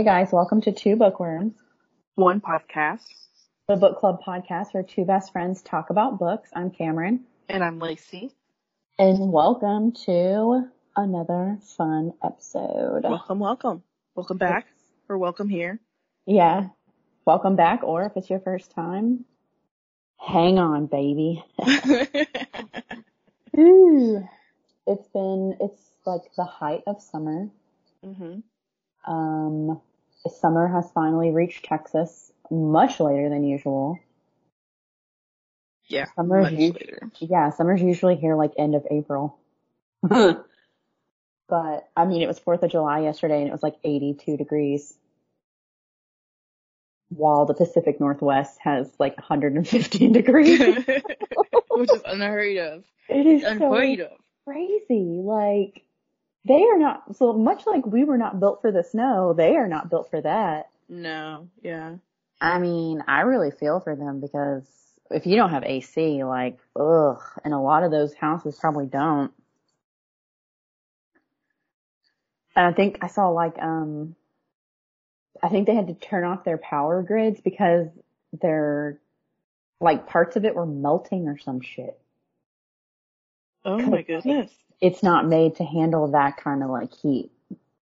Hey guys, welcome to Two Bookworms, One podcast. the book club podcast where two best friends talk about books. I'm Cameron, And I'm Lacey. and welcome to another fun episode. Welcome, welcome. Welcome back. Or welcome here. Yeah, welcome back, or if it's your first time, hang on, baby. Ooh, it's been it's like the height of summer. hmm Um, summer has finally reached Texas much later than usual. Yeah. Summer's much us- later. Yeah, summer's usually here like end of April. but I mean, it was 4th of July yesterday and it was like 82 degrees. While the Pacific Northwest has like 115 degrees. Which is unheard of. it is so Unheard of. crazy. Like, they are not, so much like we were not built for the snow, they are not built for that. No. Yeah. I mean, I really feel for them because if you don't have AC, like, ugh, and a lot of those houses probably don't. And I think I saw like, um, I think they had to turn off their power grids because their, like parts of it were melting or some shit. Oh my goodness. It's not made to handle that kind of like heat.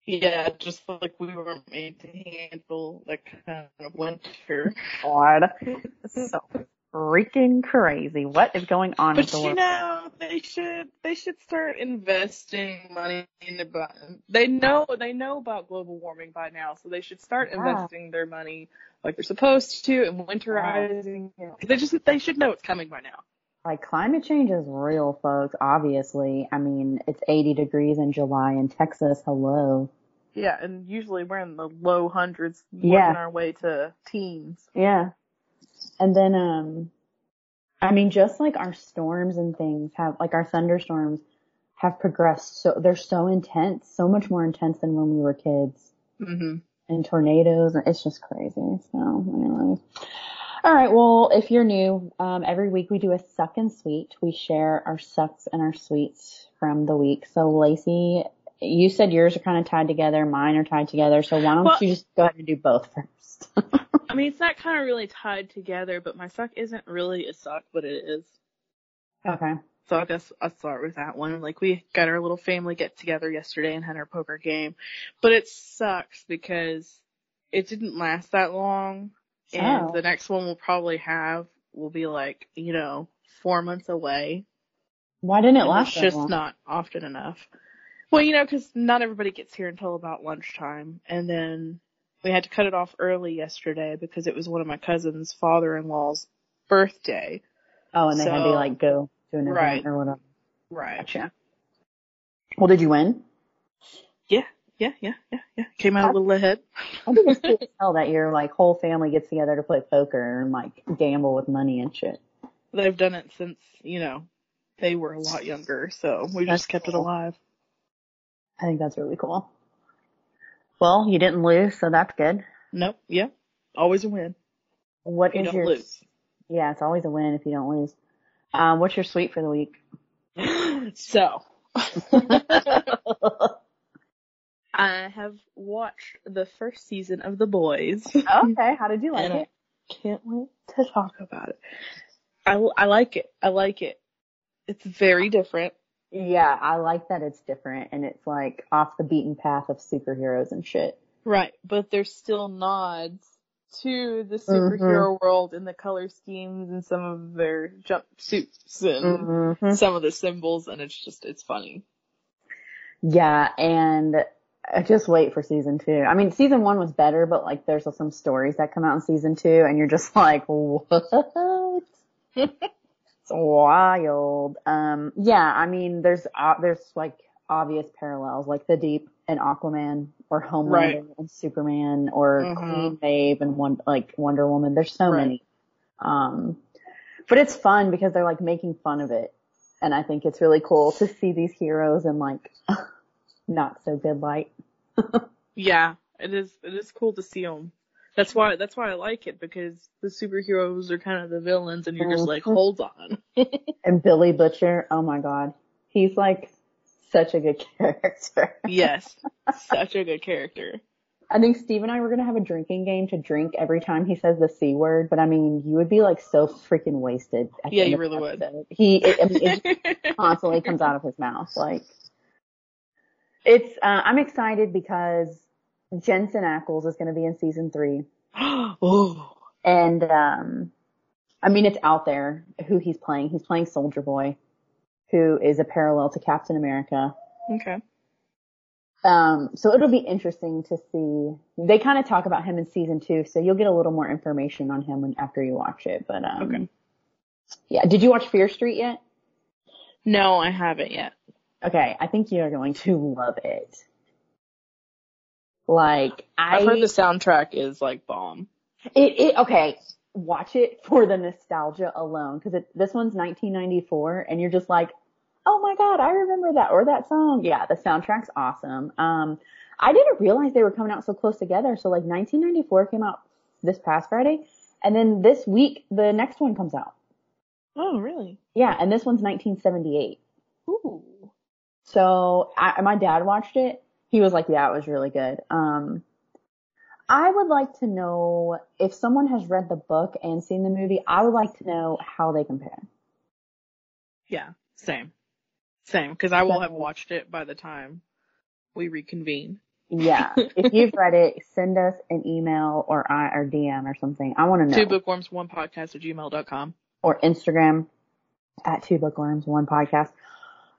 Yeah, just like we weren't made to handle that kind of winter. God. so freaking crazy. What is going on with But you world? know, they should they should start investing money in the they know they know about global warming by now, so they should start Yeah. investing their money like they're supposed to and winterizing. They just they should know it's coming by now. Like climate change is real, folks. Obviously, I mean it's 80 degrees in July in Texas. Hello. Yeah, and usually we're in the low hundreds, Yeah. working our way to teens. Yeah. And then, um, I mean, just like our storms and things have, like our thunderstorms have progressed. So they're so intense, so much more intense than when we were kids. hmm And tornadoes, it's just crazy. So, anyways. All right. Well, if you're new, um, every week we do a suck and sweet. We share our sucks and our sweets from the week. So, Lacey, you said yours are kind of tied together. Mine are tied together. So why don't Well- you just go ahead and do both first? I mean, it's not kind of really tied together, but my suck isn't really a suck, but it is. okay. So I guess I'll start with that one. Like we got our little family get together yesterday and had our poker game, but it sucks because it didn't last that long, and Oh. the next one we'll probably have will be like you know four months away. Why didn't it and last it's just long? not often enough. Well, you know, because not everybody gets here until about lunchtime, and then we had to cut it off early yesterday because it was one of my cousin's father-in-law's birthday. Oh, and they had to like go to an event Right. or whatever. Right. Gotcha. Well, did you win? Yeah, yeah, yeah, yeah, yeah. Came out a little ahead. I think it's cool as hell that your like whole family gets together to play poker and like gamble with money and shit. They've done it since, you know, they were a lot younger, so we That's just kept it alive. I think that's really cool. Well, you didn't lose, so that's good. Nope, yeah. Always a win. What You is don't your? lose. Yeah, it's always a win if you don't lose. Um, what's your sweet for the week? so, I have watched the first season of The Boys. okay, how did you like it? I can't wait to talk about it. I, I like it. I like it. It's very different. Yeah, I like that it's different and it's like off the beaten path of superheroes and shit. Right, but there's still nods to the superhero world and the color schemes and some of their jumpsuits and Mm-hmm. some of the symbols, and it's just it's funny. Yeah, and I just wait for season two. I mean, season one was better, but like there's some stories that come out in season two and you're just like, what? it's wild. Um, yeah, I mean, there's, uh, there's like obvious parallels, like the Deep and Aquaman or Homelander Right. and Superman or Mhm. Queen Maeve and one, like Wonder Woman. There's so Right. many. Um, but it's fun because they're like making fun of it. And I think it's really cool to see these heroes and like not so good light. Yeah, it is. It is cool to see them. That's why. That's why I like it because the superheroes are kind of the villains, and you're just like, Mhm. hold on. And Billy Butcher, oh my god. He's like such a good character. yes, such a good character. I think Steve and I were gonna have a drinking game to drink every time he says the c word, but I mean, you would be like so freaking wasted. at the Yeah, end you really would. episode. He, it, I mean, it constantly comes out of his mouth. Like, it's. Uh, I'm excited because Jensen Ackles is gonna be in season three, oh, and um, I mean, it's out there who he's playing. He's playing Soldier Boy, who is a parallel to Captain America. okay. Um, so it'll be interesting to see. They kind of talk about him in season two, so you'll get a little more information on him when, after you watch it. But um, Okay. yeah. Did you watch Fear Street yet? No, I haven't yet. Okay, I think you're going to love it. Like I, I've heard the soundtrack is like bomb. it, it okay. Watch it for the nostalgia alone, because this one's 1994, and you're just like, oh my god, I remember that or that song. Yeah, the soundtrack's awesome. Um, I didn't realize they were coming out so close together. So like 1994 came out this past Friday, and then this week the next one comes out. Oh, really? Yeah, and this one's 1978. Ooh. So I, my dad watched it. He was like, yeah, it was really good. Um, I would like to know if someone has read the book and seen the movie. I would like to know how they compare. Yeah, same. Same, because I will have watched it by the time we reconvene. Yeah, if you've read it, send us an email or I or DM or something. I want to know. Two bookworms, one podcast at gmail.com. or Instagram at two bookworms one podcast.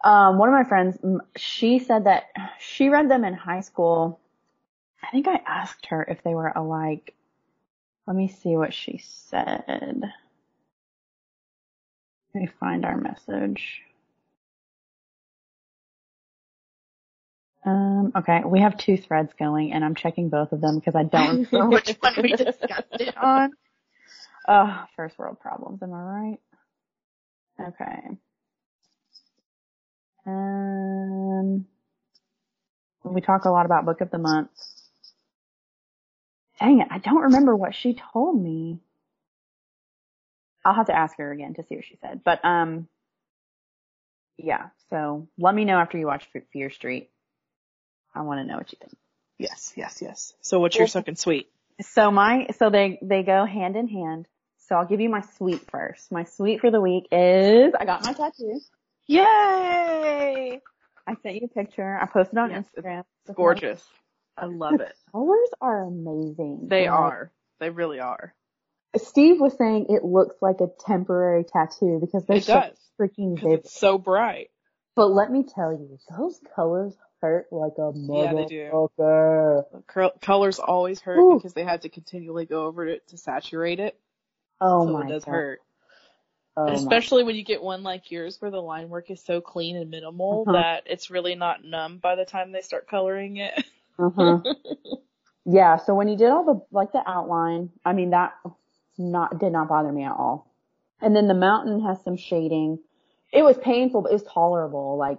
Um, one of my friends, she said that she read them in high school. I think I asked her if they were alike. Let me see what she said. Let me find our message. Um, okay, we have two threads going and I'm checking both of them because I don't remember which one we discussed it on. Oh, first world problems, am I right? Okay. Um, we talk a lot about book of the month. Dang it, I don't remember what she told me. I'll have to ask her again to see what she said. But um, yeah. So let me know after you watch Fear Street. I want to know what you think. Yes, yes, yes. So what's your second sweet? So my, so they, they go hand in hand. So I'll give you my sweet first. My sweet for the week is, I got my tattoo. Yay! I sent you a picture. I posted on Yes, Instagram. It's gorgeous. I love it. Colors are amazing. They are. They really are. Steve was saying it looks like a temporary tattoo because they're It so does. freaking vivid. it's so bright. But let me tell you, those colors hurt like a Yeah, they do. motherfucker. The col- colors always hurt Ooh. because they had to continually go over it to saturate it. Oh so my it does god. hurt. Oh Especially when you get one like yours where the line work is so clean and minimal Uh-huh. that it's really not numb by the time they start coloring it. Uh-huh. Yeah, so when he did all the like the outline, I mean that not did not bother me at all. And then the mountain has some shading. It was painful, but it was tolerable. Like,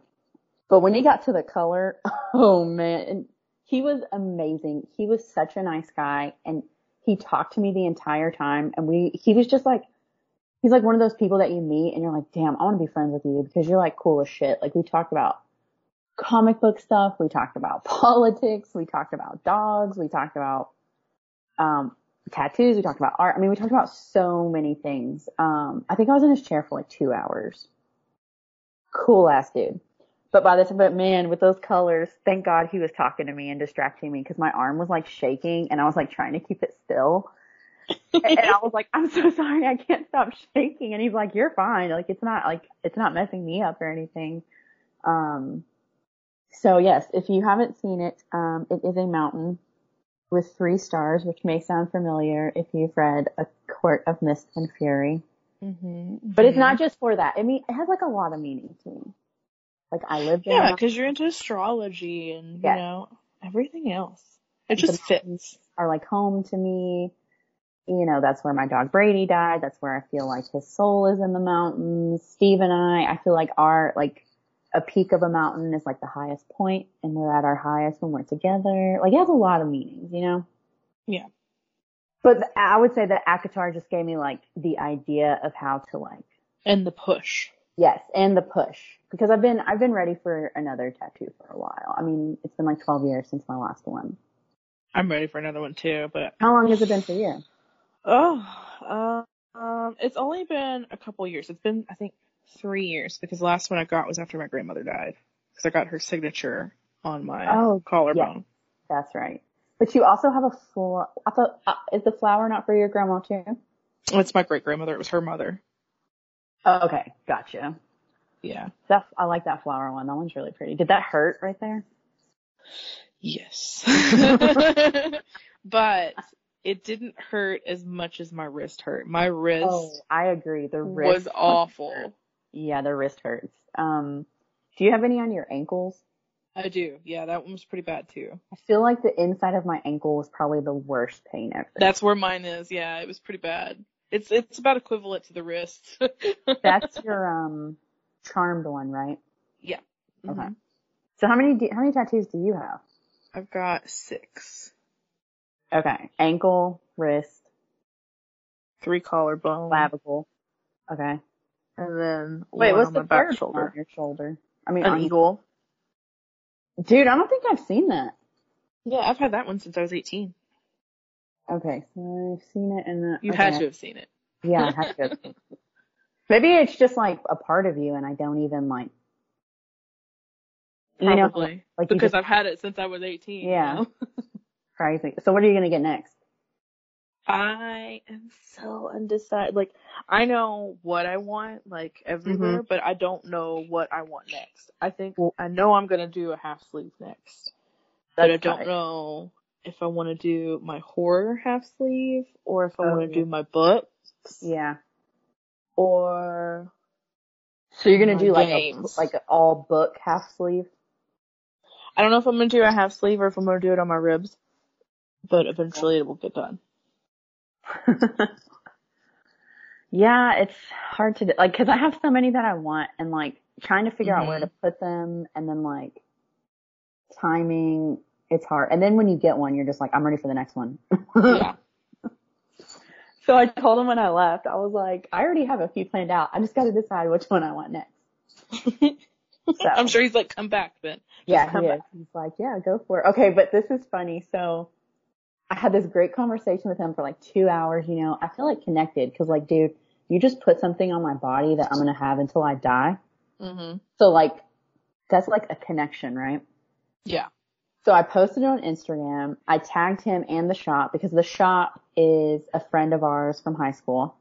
but when he got to the color, oh man, and he was amazing. He was such a nice guy, and he talked to me the entire time. And we, he was just like, he's like one of those people that you meet, and you're like, damn, I want to be friends with you because you're like cool as shit. Like we talked about comic book stuff. We talked about politics. We talked about dogs. We talked about, um, tattoos. We talked about art. I mean, we talked about so many things. Um, I think I was in his chair for like two hours. Cool ass dude. But by the time, but man, with those colors, thank God he was talking to me and distracting me because my arm was like shaking and I was like trying to keep it still. And I was like, I'm so sorry, I can't stop shaking. And he's like, you're fine. Like it's not like, it's not messing me up or anything. Um, so yes, if you haven't seen it, um, it is a mountain with three stars, which may sound familiar if you've read A Court of Mist and Fury. mm-hmm. But it's not just for that. I mean, it has like a lot of meaning to me. Like I lived in a Yeah, because you're into astrology and, Yeah. you know, everything else. It The just fits. are like home to me. You know, that's where my dog Brady died. That's where I feel like his soul is in the mountains. Steve and I, I feel like our, like, a peak of a mountain is like the highest point and we're at our highest when we're together. Like it has a lot of meanings, you know? Yeah. But th- I would say that ACOTAR just gave me like the idea of how to like, And the push. yes, and the push. Because I've been, I've been ready for another tattoo for a while. I mean, it's been like 12 years since my last one. I'm ready for another one too, but How long has it been for you? Oh, uh, um, it's only been a couple years. It's been I think three years because the last one I got was after my grandmother died because I got her signature on my Oh, collarbone. That's right. But you also have a thought uh, is the flower not for your grandma too? It's my great grandmother. It was her mother. Oh, okay, gotcha. Yeah. That I like that flower one. That one's really pretty. Did that hurt right there? Yes. but it didn't hurt as much as my wrist hurt. My wrist Oh, I agree. The wrist was awful. Yeah, the wrist hurts. Um, do you have any on your ankles? I do. Yeah, that one was pretty bad too. I feel like the inside of my ankle was probably the worst pain ever. That's where mine is. Yeah, it was pretty bad. It's it's about equivalent to the wrist. That's your um charmed one, right? yeah. Okay. Mhm. So how many do, how many tattoos do you have? I've got six. Okay, ankle, wrist, Three collarbone. clavicle. Okay. And then Wait, what's the back shoulder. on your shoulder? I mean, An on- eagle. Dude, I don't think I've seen that. Yeah, I've had that one since I was 18. Okay, so I've seen it in the. Uh, you okay. had to have seen it. Yeah, I had to. Maybe it's just like a part of you, and I don't even like. You know, Probably. like because just- I've had it since I was 18. you Yeah. know? crazy. So what are you gonna get next? I am so undecided. Like, I know what I want, like, everywhere, mm-hmm. but I don't know what I want next. I think, Well- I know I'm gonna do a half sleeve next. But I don't tight. know if I want to do my horror half sleeve, or if I Oh, want to yeah. do my books, Yeah. or So you're gonna do like a, like an all book half sleeve. I don't know if I'm gonna do a half sleeve or if I'm gonna do it on my ribs. But eventually it will get done. yeah, it's hard to do, like because I have so many that I want, and like trying to figure out where to mm-hmm. put them, and then like timing. It's hard, and then when you get one, you're just like, I'm ready for the next one. Yeah. So I told him when I left, I was like, I already have a few planned out. I just got to decide which one I want next. So I'm sure he's like, come back then. Yeah, come he back. is. He's like, yeah, go for it. Okay, but this is funny. So I had this great conversation with him for like two hours. You know, I feel like connected because like, dude, you just put something on my body that I'm gonna have until I die. hmm So like, that's like a connection, right? Yeah. So I posted it on Instagram. I tagged him and the shop because the shop is a friend of ours from high school.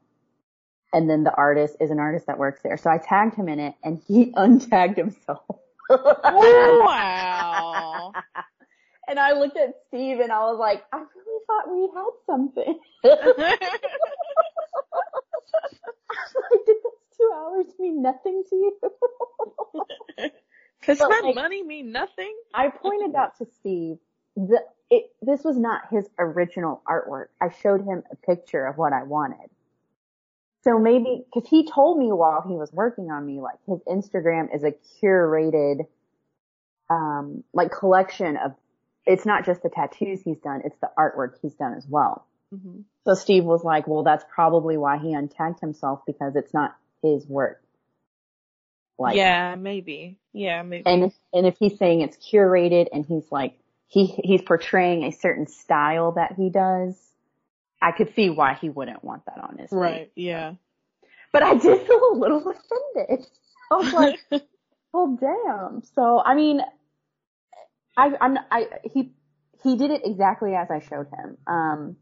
And then the artist is an artist that works there. So I tagged him in it and he untagged himself. Wow. And I looked at Steve and I was like, I thought we had something. like, did those two hours mean nothing to you? Does But, my like- money mean nothing? I pointed out to Steve the it this was not his original artwork. I showed him a picture of what I wanted. So maybe because he told me while he was working on me, like his Instagram is a curated, um, like collection of. It's not just the tattoos he's done; it's the artwork he's done as well. hmm So Steve was like, "Well, that's probably why he untagged himself because it's not his work." Like, yeah, maybe. Yeah, maybe. and if, and if he's saying it's curated and he's like he he's portraying a certain style that he does, I could see why he wouldn't want that on his right. Yeah. But I did feel a little offended. I was like, well, damn. So I mean, I I'm I he he did it exactly as I showed him. Um,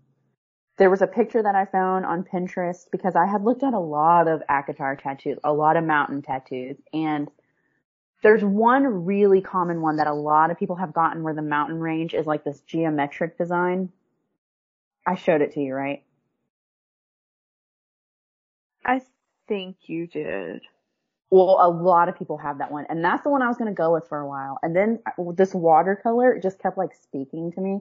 there was a picture that I found on Pinterest because I had looked at a lot of ACOTAR tattoos, a lot of mountain tattoos, and there's one really common one that a lot of people have gotten where the mountain range is like this geometric design. I showed it to you, right? I think you did. Well, a lot of people have that one, and that's the one I was to go with for a while. And then uh, this watercolor just kept like speaking to me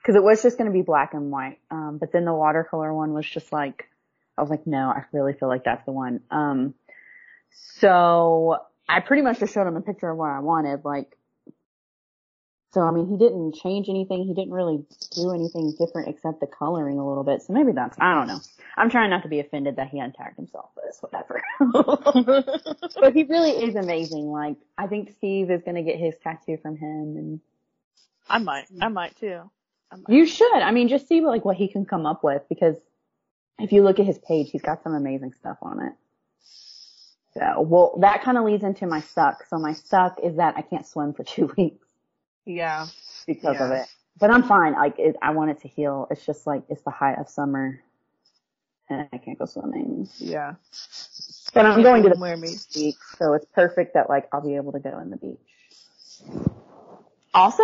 because it was just to be black and white. Um, but then the watercolor one was just like, I was like, no, I really feel like that's the one. Um, so I pretty much just showed him a picture of what I wanted. Like, so I mean, he didn't change anything. He didn't really do anything different except the coloring a little bit. So maybe that's, I don't know. I'm trying not to be offended that he untagged himself, but it's whatever. but he really is amazing. Like, I think Steve is gonna get his tattoo from him, and I might. I might too. You should. I mean, just see like what he can come up with because if you look at his page, he's got some amazing stuff on it. So, well, that kind of leads into my suck. So my suck is that I can't swim for two weeks Yeah. because of it. But I'm fine. Like, it, I want it to heal. It's just like it's the height of summer, and I can't go swimming. Yeah. But I'm going to the Wear me. beach, so it's perfect that like I'll be able to go in the beach. Also,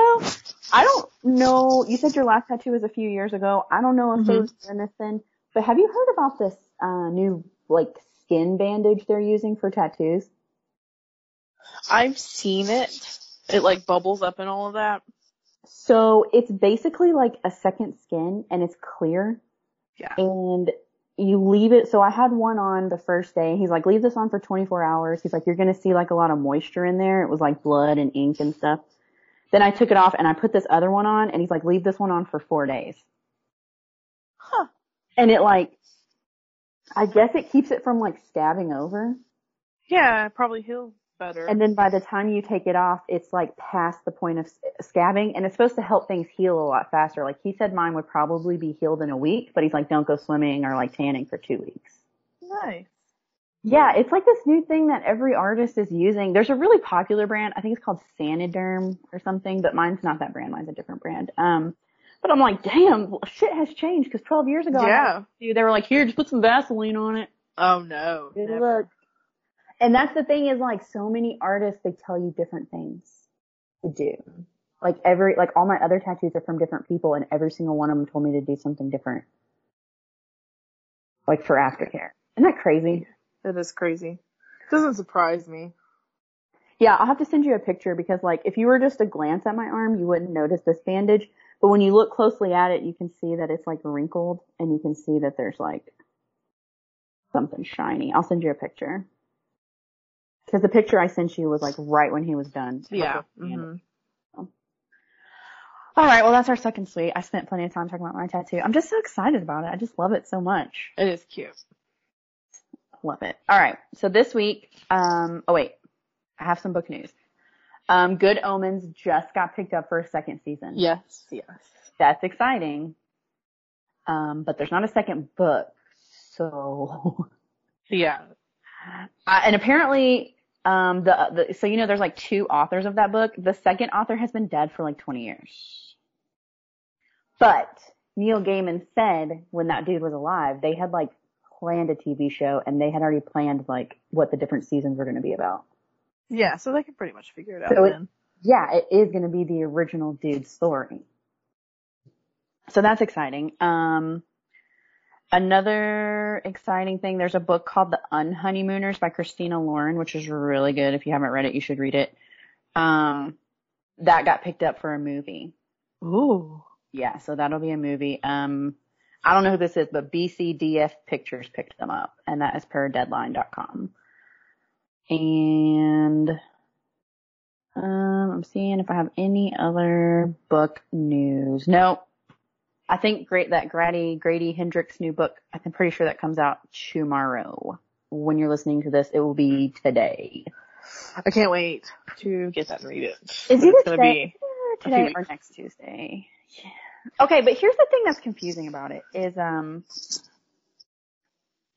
I don't know. You said your last tattoo was a few years ago. I don't know if they Mhm. were doing this then, but have you heard about this uh, new like skin bandage they're using for tattoos? I've seen it. It like bubbles up and all of that. So it's basically like a second skin, and it's clear. Yeah. and you leave it. So I had one on the first day. He's like, leave this on for 24 hours. He's like, you're going to see like a lot of moisture in there. It was like blood and ink and stuff. Then I took it off and I put this other one on and he's like, leave this one on for four days. Huh. And it like, I guess it keeps it from like scabbing over. Yeah, probably heals better. And then by the time you take it off, it's like past the point of scabbing and it's supposed to help things heal a lot faster. Like he said mine would probably be healed in a week, but he's like, don't go swimming or like tanning for two weeks. nice. Yeah, it's like this new thing that every artist is using. There's a really popular brand. I think it's called Saniderm or something, but mine's not that brand. Mine's a different brand. Um, but I'm like, damn, shit has changed because 12 years ago, Yeah. they were like, here, just put some Vaseline on it. Oh no. Good luck. And that's the thing is like so many artists, they tell you different things to do. Like every, like all my other tattoos are from different people and every single one of them told me to do something different. Like for aftercare. Isn't that crazy? That is crazy. Doesn't surprise me. Yeah, I'll have to send you a picture because like if you were just to glance at my arm, you wouldn't notice this bandage. But when you look closely at it, you can see that it's like wrinkled and you can see that there's like something shiny. I'll send you a picture. Cause the picture I sent you was like right when he was done. Yeah. Like, hmm All right. Well, that's our second sweet. I spent plenty of time talking about my tattoo. I'm just so excited about it. I just love it so much. It is cute. Love it. All right. So this week, um, oh wait, I have some book news. Um, Good Omens just got picked up for a second season. Yes. Yes. That's exciting. Um, but there's not a second book. So, Yeah. uh, and apparently, um, the, the, so you know, there's like two authors of that book. The second author has been dead for like 20 years. But Neil Gaiman said when that dude was alive, they had like planned a TV show and they had already planned like what the different seasons were going to be about. Yeah. So they can pretty much figure it out So it- yeah, it is going to be the original dude's story. So that's exciting. Um, another exciting thing, there's a book called The Unhoneymooners by Christina Lauren, which is really good. If you haven't read it, you should read it. Um, that got picked up for a movie. Ooh. Yeah, so that'll be a movie. Um, I don't know who this is, but BCDF Pictures picked them up, and that is per deadline.com. And um, I'm seeing if I have any other book news. No, I think great that Grady Grady Hendrix new book. I'm pretty sure that comes out tomorrow. When you're listening to this, it will be today. I can't wait to get that and read it. Is it it's gonna today? be Either a few today or next Tuesday. Yeah. Okay, but here's the thing that's confusing about it is um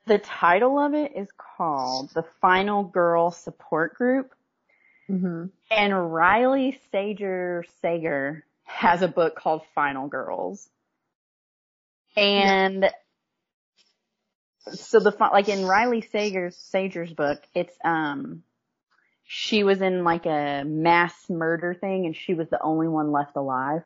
the title of it is called The Final Girl Support Group hmm and Riley Sager Sager has a book called Final Girls. And so the like in Riley Sager's Sager's book, it's um she was in like a mass murder thing and she was the only one left alive.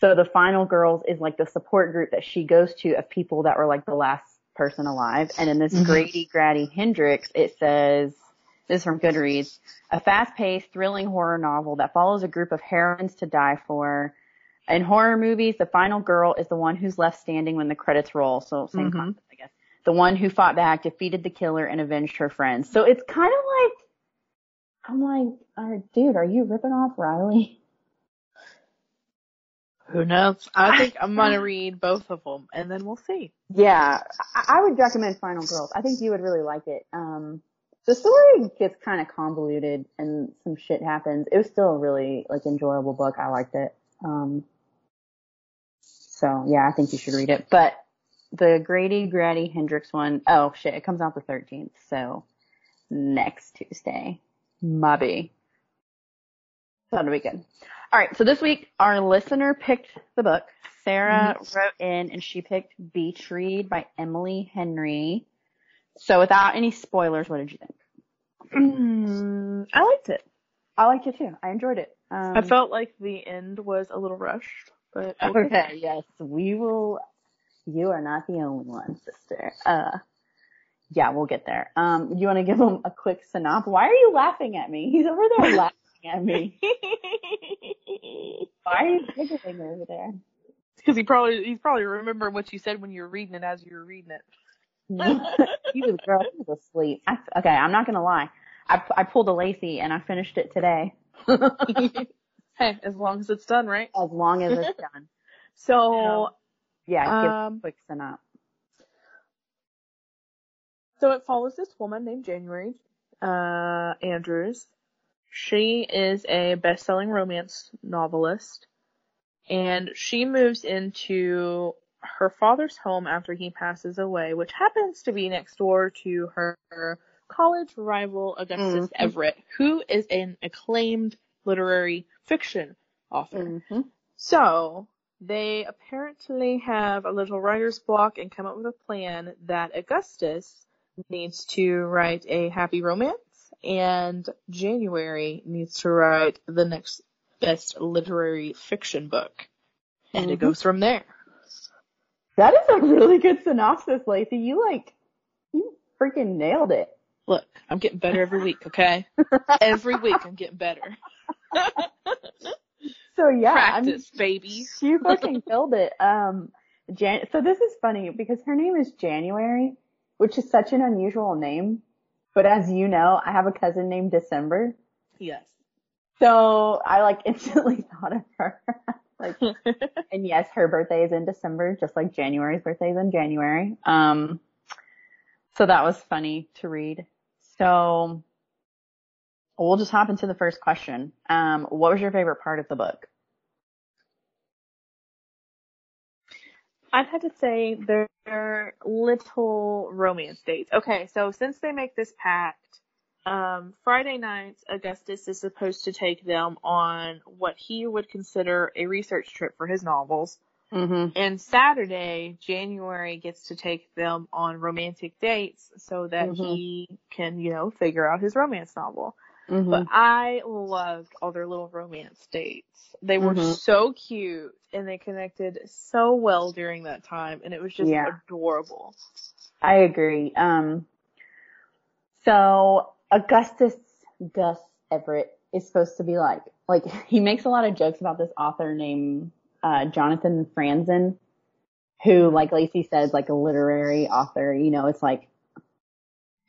So the Final Girls is like the support group that she goes to of people that were like the last person alive. And in this Mhm. Grady Grady Hendrix, it says, this is from Goodreads, a fast-paced, thrilling horror novel that follows a group of heroines to die for. In horror movies, the final girl is the one who's left standing when the credits roll. So same Mhm. concept, I guess. The one who fought back, defeated the killer, and avenged her friends. So it's kind of like, I'm like, uh, dude, are you ripping off Riley? Who knows? I think I'm gonna read both of them and then we'll see. Yeah, I, I would recommend Final Girls. I think you would really like it. Um, the story gets kind of convoluted and some shit happens. It was still a really like enjoyable book. I liked it. Um, So yeah, I think you should read it. But the Grady Grady Hendrix one, oh shit, it comes out the 13th. So next Tuesday, maybe. That'll be good. All right. So this week our listener picked the book. Sarah mm-hmm. wrote in and she picked Beach Read by Emily Henry. So without any spoilers, what did you think? Mm, I liked it. I liked it too. I enjoyed it. Um, I felt like the end was a little rushed, but okay. Yes, we will. You are not the only one, sister. Uh, yeah, we'll get there. Um, you want to give him a quick synopsis? Why are you laughing at me? He's over there laughing at me. Why are you giggling over there? Because he probably he's probably remembering what you said when you were reading it as you were reading it. he was girl, he was asleep. I, okay, I'm not gonna lie. I I pulled a Lacey and I finished it today. Hey, as long as it's done, right? As long as it's done. So, yeah, give um, quick synopsis. So it follows this woman named January uh, Andrews. She is a best-selling romance novelist, and she moves into her father's home after he passes away, which happens to be next door to her college rival Augustus mm-hmm. Everett, who is an acclaimed literary fiction author. Mm-hmm. So they apparently have a little writer's block and come up with a plan that Augustus needs to write a happy romance and January needs to write the next best literary fiction book. And mm-hmm. it goes from there. That is a really good synopsis, Lacey. You like, you freaking nailed it. Look, I'm getting better every week, okay? every week I'm getting better. so yeah, practice, I'm, baby. she fucking killed it. Um, Jan- so this is funny because her name is January, which is such an unusual name. But as you know, I have a cousin named December. Yes. So I like instantly thought of her. like, and yes, her birthday is in December, just like January's birthday is in January. Um, so that was funny to read. So we'll just hop into the first question. Um, what was your favorite part of the book? I'd have to say their little romance dates. Okay, so since they make this pact, um, Friday nights, Augustus is supposed to take them on what he would consider a research trip for his novels. Mm-hmm. And Saturday, January gets to take them on romantic dates so that mm-hmm. he can, you know, figure out his romance novel. Mm-hmm. But I loved all their little romance dates. They were mm-hmm. so cute and they connected so well during that time and it was just yeah. adorable. I agree. Um, so Augustus Gus Everett is supposed to be like, like he makes a lot of jokes about this author named uh, Jonathan Franzen, who, like Lacey says, like a literary author. You know, it's like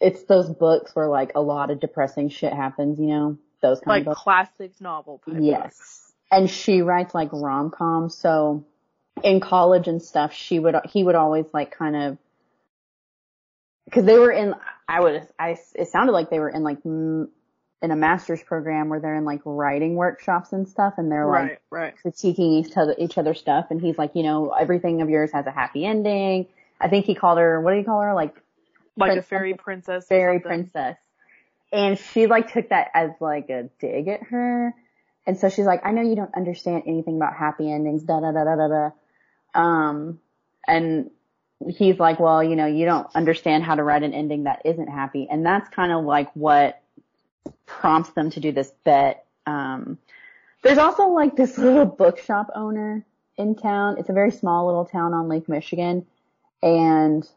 it's those books where like a lot of depressing shit happens. You know, those kind like of books. Like classic novel. yes, books. and she writes like rom coms. So in college and stuff, she would he would always like kind of because they were in. I would I it sounded like they were in like in a master's program where they're in like writing workshops and stuff and they're like right, right. critiquing each other each other stuff and he's like, you know, everything of yours has a happy ending. I think he called her what do you call her? Like like princess, a fairy princess. Fairy princess. And she like took that as like a dig at her. And so she's like, I know you don't understand anything about happy endings, da da da da da da. Um and he's like, well, you know, you don't understand how to write an ending that isn't happy. And that's kind of like what prompts them to do this bet. Um, there's also like this little bookshop owner in town. It's a very small little town on Lake Michigan and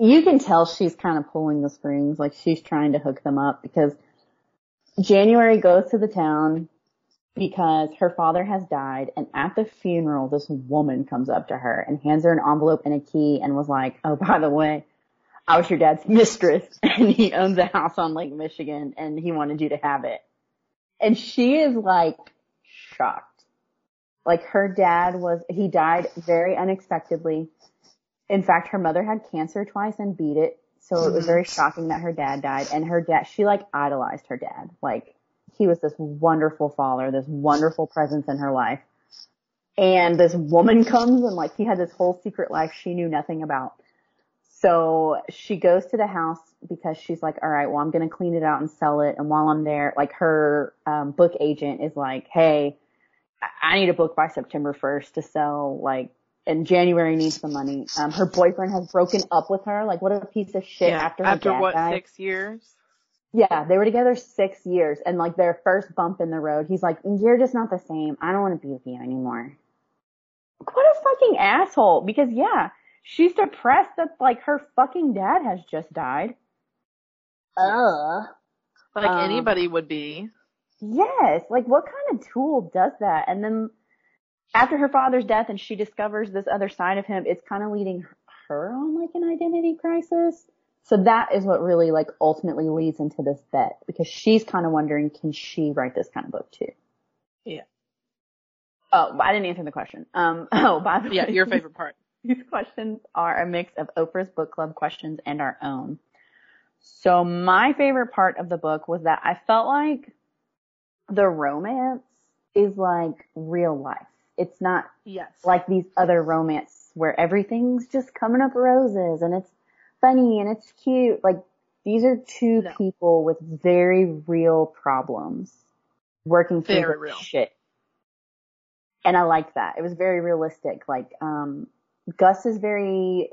you can tell she's kind of pulling the strings, like she's trying to hook them up because January goes to the town because her father has died and at the funeral this woman comes up to her and hands her an envelope and a key and was like, oh by the way, I was your dad's mistress and he owns a house on Lake Michigan and he wanted you to have it. And she is like shocked. Like her dad was, he died very unexpectedly. In fact, her mother had cancer twice and beat it. So it was very shocking that her dad died and her dad, she like idolized her dad. Like he was this wonderful father, this wonderful presence in her life. And this woman comes and like he had this whole secret life she knew nothing about. So she goes to the house because she's like, all right, well, I'm going to clean it out and sell it. And while I'm there, like her um, book agent is like, hey, I need a book by September 1st to sell like, and January needs the money. Um, her boyfriend has broken up with her. Like, what a piece of shit Yeah. after her After dad what, died. six years? Yeah, they were together six years and like their first bump in the road, he's like, you're just not the same. I don't want to be with you anymore. What a fucking asshole. Because yeah, she's depressed that like her fucking dad has just died. Ugh. Like Um, anybody would be. Yes, like what kind of tool does that? And then after her father's death and she discovers this other side of him, it's kind of leading her on like an identity crisis. So that is what really like ultimately leads into this bet because she's kind of wondering, can she write this kind of book too? Yeah. Oh, I didn't answer the question. Um, oh, by the Yeah, way, your favorite part. these questions are a mix of Oprah's book club questions and our own. So my favorite part of the book was that I felt like the romance is like real life. It's not Yes. like these other romance where everything's just coming up roses and it's funny and it's cute. Like these are two No. people with very real problems working through Very real. shit. And I liked that. It was very realistic. Like, um, Gus is very,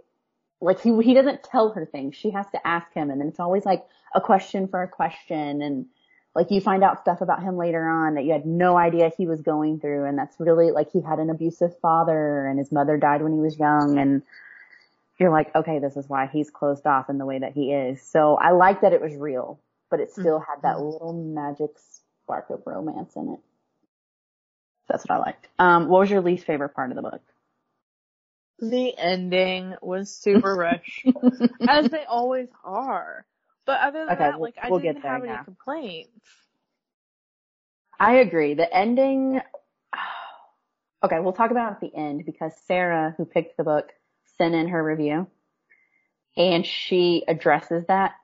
like he, he doesn't tell her things. She has to ask him and then it's always like a question for a question and like you find out stuff about him later on that you had no idea he was going through and that's really like he had an abusive father and his mother died when he was young and you're like, okay, this is why he's closed off in the way that he is. So I like that it was real, but it still had that little magic spark of romance in it. That's what I liked. Um, what was your least favorite part of the book? The ending was super rushed, as they always are. But other than Okay, that, we'll- like I we'll didn't have any yeah. complaints. I agree. The ending. Okay, we'll talk about at the end because Sarah, who picked the book, sent in her review, and she addresses that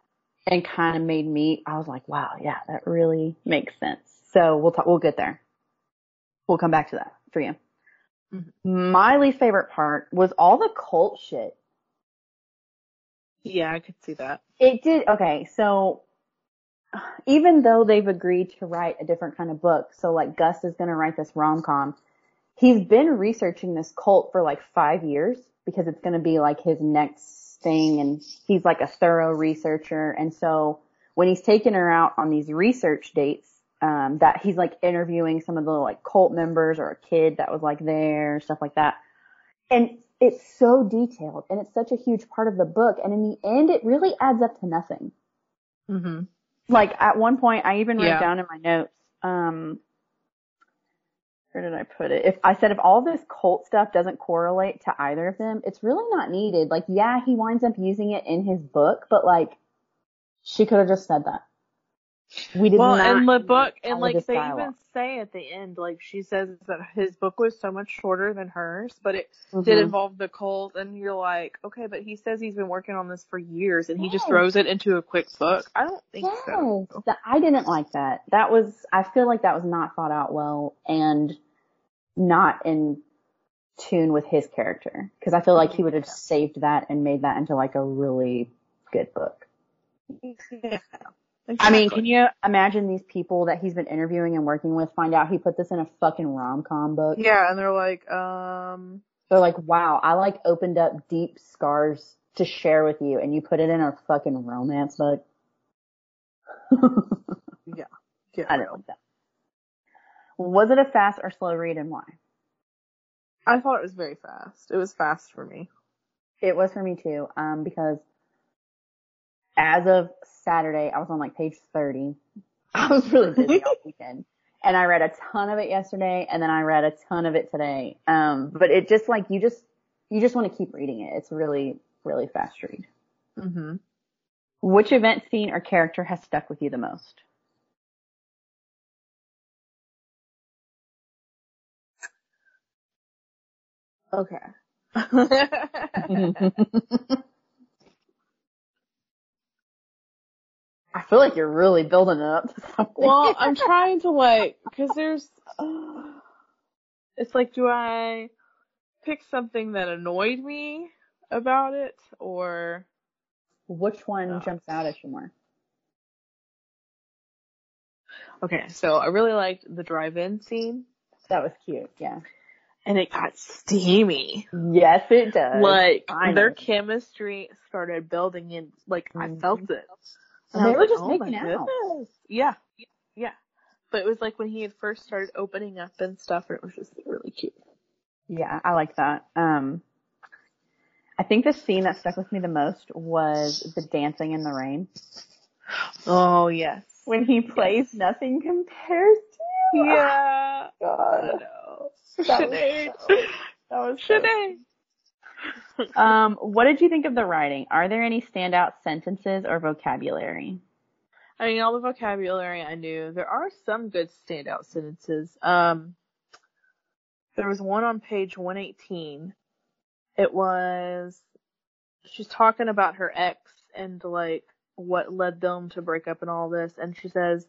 and kind of made me. I was like, wow, yeah, that really makes sense. So we'll talk. We'll get there. We'll come back to that for you. Mhm. My least favorite part was all the cult shit. Yeah, I could see that. It did, okay, so even though they've agreed to write a different kind of book, so like Gus is gonna write this rom-com, he's been researching this cult for like five years because it's gonna be like his next thing and he's like a thorough researcher and so when he's taking her out on these research dates, um, that he's like interviewing some of the like cult members or a kid that was like there, stuff like that. And it's so detailed and it's such a huge part of the book. And in the end, it really adds up to nothing. hmm Like at one point, I even wrote Yeah. down in my notes, um, where did I put it? If I said if all this cult stuff doesn't correlate to either of them, it's really not needed. Like, yeah, he winds up using it in his book, but like, she could have just said that. We did Well, in the book, and like they dialogue. even say at the end, like she says that his book was so much shorter than hers, but it Mhm. did involve the cult, and you're like, okay, but he says he's been working on this for years, and he just throws it into a quick book. I don't think Yes, so. I didn't like that. That was, I feel like that was not thought out well and not in tune with his character. Cause I feel like he would have saved that and made that into like a really good book. Yeah. I mean, can you imagine these people that he's been interviewing and working with find out he put this in a fucking rom-com book? Yeah, and they're like, um, They're like, wow, I like opened up deep scars to share with you and you put it in a fucking romance book. yeah, yeah. I don't like that. Was it a fast or slow read and why? I thought it was very fast. It was fast for me. It was for me too, um, because as of Saturday, I was on like page 30. I was really busy all weekend. And I read a ton of it yesterday and then I read a ton of it today. Um, but it just like, you just, you just want to keep reading it. It's really, really fast read. hmm Which event, scene, or character has stuck with you the most? Okay. I feel like you're really building it up to something. well, I'm trying to like, cause there's, It's like, do I pick something that annoyed me about it or Which one Uh, jumps out at you more? Okay, so I really liked the drive-in scene That was cute. Yeah. and it got steamy. Yes, it does. Like I their know. chemistry started building in like I Mhm. felt it. And I they were like, just "Oh making out. goodness." Yeah. Yeah. But it was like when he had first started opening up and stuff and it was just really cute. Yeah, I like that. Um, I think the scene that stuck with me the most was the dancing in the rain. Oh yes. When he plays Nothing Compares to You. Yeah. I God. know. That was so- That was so Sinead. Um, what did you think of the writing? Are there any standout sentences or vocabulary? I mean, all the vocabulary I knew. There are some good standout sentences. Um, there was one on page 118. It was, she's talking about her ex and like what led them to break up and all this. And she says,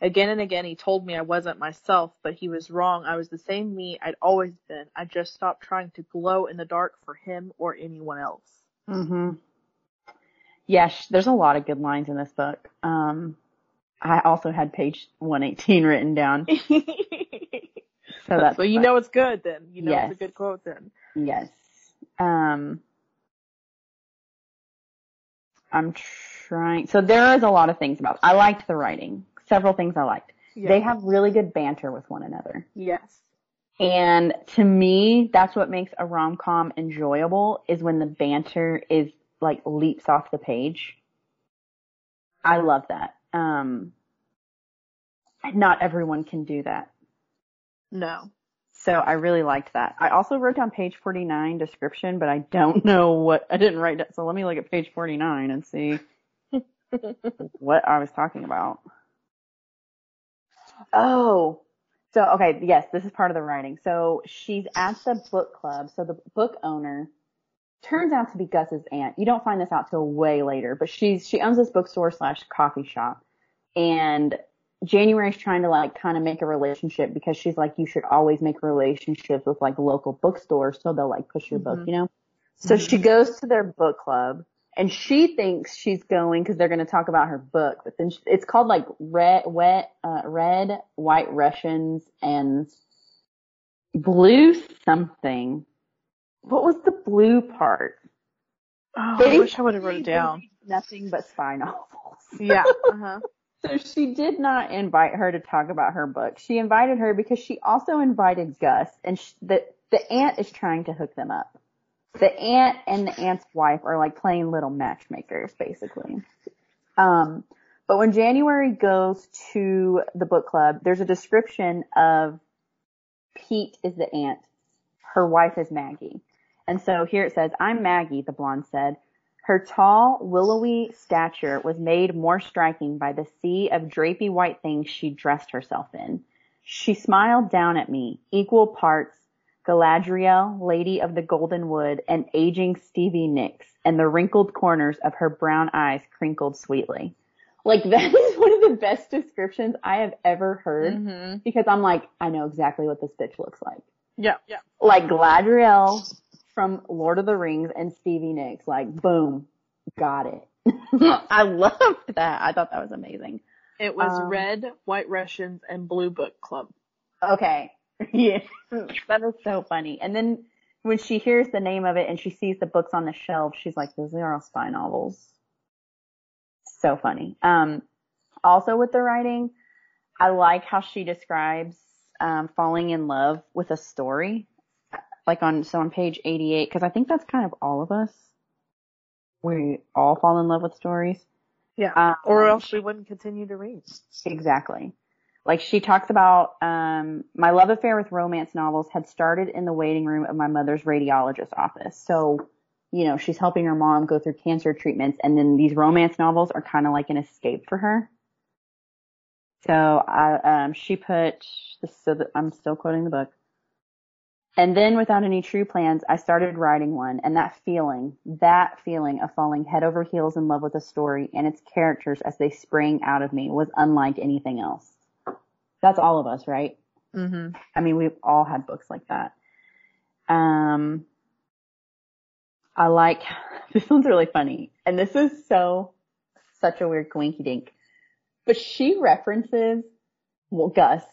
again and again, he told me I wasn't myself, but he was wrong. I was the same me I'd always been. I just stopped trying to glow in the dark for him or anyone else. Mm-hmm. Yes, there's a lot of good lines in this book. Um, I also had page 118 written down. So that's so you know it's good then. You know Yes. it's a good quote then. Yes. Um, I'm trying. So there is a lot of things about. I liked the writing. Several things I liked. Yeah. They have really good banter with one another. Yes. And to me, that's what makes a rom-com enjoyable is when the banter is like leaps off the page. I love that. Um, not everyone can do that. No. So I really liked that. I also wrote down page 49 description, but I don't know what, I didn't write it. So let me look at page 49 and see what I was talking about. Oh, so okay, yes, this is part of the writing. So she's at the book club. So the book owner turns out to be Gus's aunt. You don't find this out till way later, but she's she owns this bookstore slash coffee shop, and January's trying to like kind of make a relationship because she's like you should always make relationships with like local bookstores so they'll like push your book, Mhm. you know. So she goes to their book club and she thinks she's going because they're going to talk about her book, but then she, it's called like red, wet, uh, red, white Russians and blue something. What was the blue part? Oh, I wish I would have wrote it down. Nothing but spy novels. Yeah. Uh-huh. So she did not invite her to talk about her book. She invited her because she also invited Gus, and sh the the aunt is trying to hook them up. The aunt and the aunt's wife are like playing little matchmakers, basically. Um, but when January goes to the book club, there's a description of Pete is the aunt. Her wife is Maggie. And so here it says, I'm Maggie, the blonde said. Her tall, willowy stature was made more striking by the sea of drapey white things she dressed herself in. She smiled down at me, equal parts Galadriel, Lady of the Golden Wood, and aging Stevie Nicks, and the wrinkled corners of her brown eyes crinkled sweetly. Like that is one of the best descriptions I have ever heard Mm-hmm. because I'm like, I know exactly what this bitch looks like Yeah. Yeah. like Gladriel from Lord of the Rings and Stevie Nicks. Like, boom, got it. I loved that. I thought that was amazing. It was Um, Red, White Russians, and Blue Book Club. Okay. Yeah. that is so funny. And then when she hears the name of it and she sees the books on the shelf, she's like, those are all spy novels. So funny. Um, also with the writing, I like how she describes, um, falling in love with a story. Like on, so on page 88, cause I think that's kind of all of us. We all fall in love with stories. Yeah. Um, or else we wouldn't continue to read. Exactly. Like she talks about, um, my love affair with romance novels had started in the waiting room of my mother's radiologist office. So, you know, she's helping her mom go through cancer treatments and then these romance novels are kind of like an escape for her. So I, um, she put this, so that I'm still quoting the book. And then without any true plans, I started writing one and that feeling, that feeling of falling head over heels in love with a story and its characters as they sprang out of me was unlike anything else. That's all of us, right? Mhm. I mean, we've all had books like that. Um, I like, this one's really funny. And this is so, such a weird coinky dink. But she references, well, Gus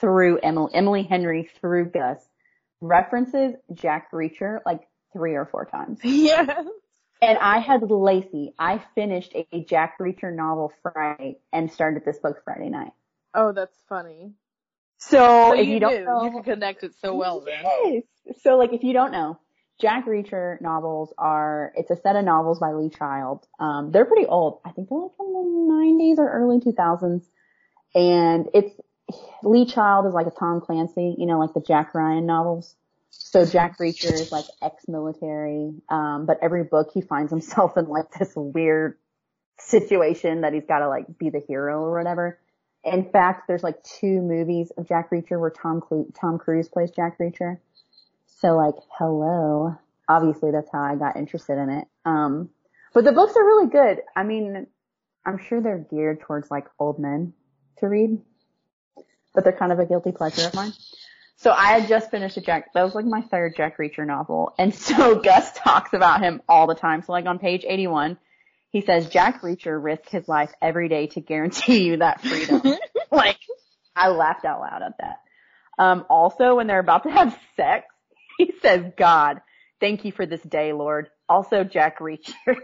through Emily, Emily Henry through Gus references Jack Reacher like three or four times. Yes. And I had Lacey, I finished a Jack Reacher novel Friday and started this book Friday night. Oh, that's funny. So, So if you, you, don't knew. know, you could connect it so well then. Yes. So like if you don't know, Jack Reacher novels are, it's a set of novels by Lee Child. Um, they're pretty old. I think they're like from the 90s or early 2000s. And it's, Lee Child is like a Tom Clancy, you know, like the Jack Ryan novels. So Jack Reacher is like ex-military, um, but every book he finds himself in like this weird situation that he's got to like be the hero or whatever. In fact, there's like two movies of Jack Reacher where Tom Clu- Tom Cruise plays Jack Reacher. So like, hello. Obviously that's how I got interested in it. Um, but the books are really good. I mean, I'm sure they're geared towards like old men to read, but they're kind of a guilty pleasure of mine. So I had just finished a Jack, that was like my third Jack Reacher novel. And so Gus talks about him all the time. So like on page 81, he says Jack Reacher risked his life every day to guarantee you that freedom. like, I laughed out loud at that. Um, also when they're about to have sex, he says, God, thank you for this day, Lord. Also Jack Reacher.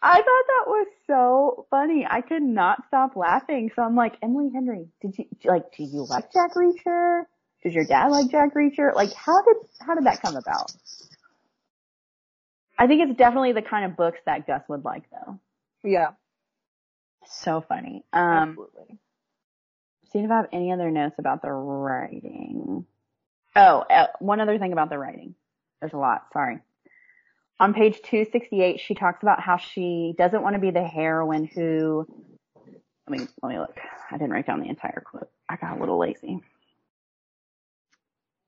I thought that was so funny. I could not stop laughing. So I'm like, Emily Henry, did you like? Do you like Jack Reacher? Does your dad like Jack Reacher? Like, how did how did that come about? I think it's definitely the kind of books that Gus would like, though. Yeah. So funny. Um, absolutely. seeing if I have any other notes about the writing. Oh, uh, one other thing about the writing. There's a lot. Sorry. On page 268, she talks about how she doesn't want to be the heroine who, let me, let me look. I didn't write down the entire quote. I got a little lazy.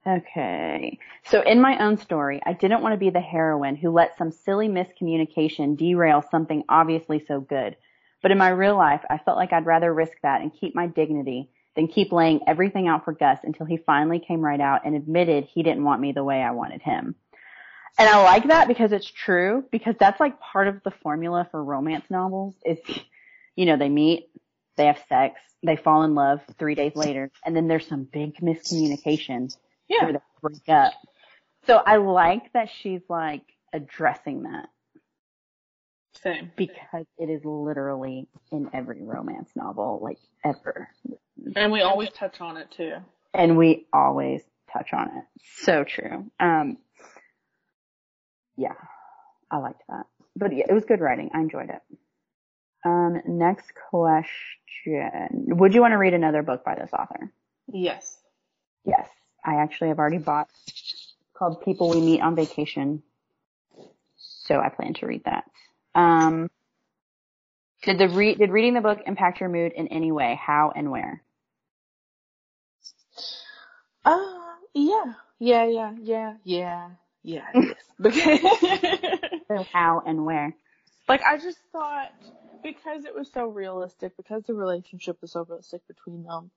Okay. So in my own story, I didn't want to be the heroine who let some silly miscommunication derail something obviously so good. But in my real life, I felt like I'd rather risk that and keep my dignity than keep laying everything out for Gus until he finally came right out and admitted he didn't want me the way I wanted him. And I like that because it's true, because that's like part of the formula for romance novels is, you know, they meet, they have sex, they fall in love three days later, and then there's some big miscommunication Yeah. break up. So I like that she's like addressing that Same. because it is literally in every romance novel, like ever. And we always touch on it too. And we always touch on it. So true. Um, yeah, I liked that. But yeah, it was good writing. I enjoyed it. Um, next question. Would you want to read another book by this author? Yes. Yes. I actually have already bought called People We Meet on Vacation. So I plan to read that. Um, did the re- did reading the book impact your mood in any way? How and where? Uh, yeah. Yeah, yeah, yeah, yeah, yeah, yes. Because, how and where? like, I just thought, because it was so realistic, because the relationship was so realistic between them,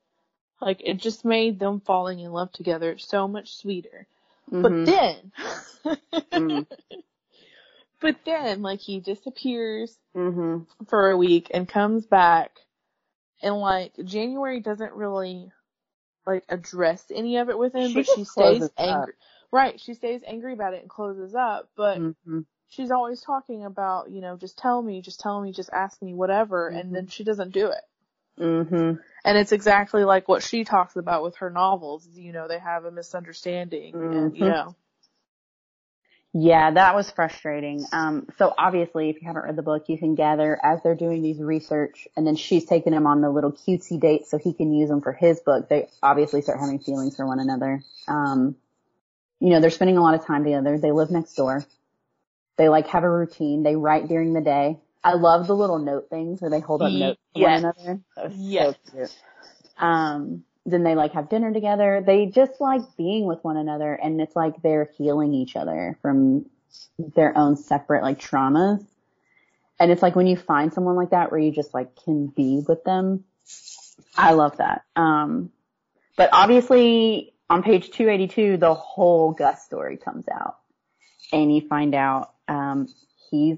like, it just made them falling in love together so much sweeter. But Mhm. then, Mm. but then, like, he disappears Mhm. for a week and comes back, and, like, January doesn't really, like, address any of it with him, She but she stays closes up. angry. Right, she stays angry about it and closes up, but Mhm. she's always talking about, you know, just tell me, just tell me, just ask me, whatever, Mm-hmm. and then she doesn't do it. Mhm. And it's exactly like what she talks about with her novels. You know, they have a misunderstanding, and you know, Yeah, that was frustrating. Um, so obviously, if you haven't read the book, you can gather as they're doing these research, and then she's taking him on the little cutesy dates so he can use them for his book. They obviously start having feelings for one another. Um, you know, they're spending a lot of time together. They live next door. They like have a routine. They write during the day. I love the little note things where they hold up notes to yes. one another. That was Yes. so cute. Um, then they like have dinner together. They just like being with one another and it's like they're healing each other from their own separate like traumas. And it's like when you find someone like that where you just like can be with them I love that. Um, but obviously on page 282, the whole Gus story comes out and you find out, um, he's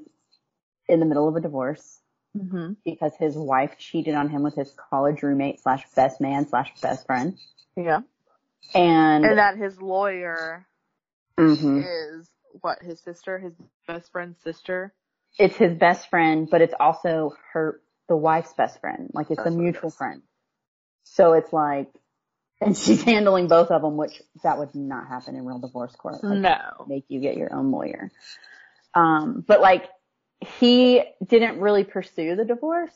in the middle of a divorce Mm-hmm. because his wife cheated on him with his college roommate slash best man slash best friend. Yeah. And, And that his lawyer Mhm. is what his sister, his best friend's sister. it's his best friend, but it's also her, the wife's best friend. Like it's That's a what it mutual friend. So it's like, and she's handling both of them, which that would not happen in real divorce court. Like, No. make you get your own lawyer. Um, but like he didn't really pursue the divorce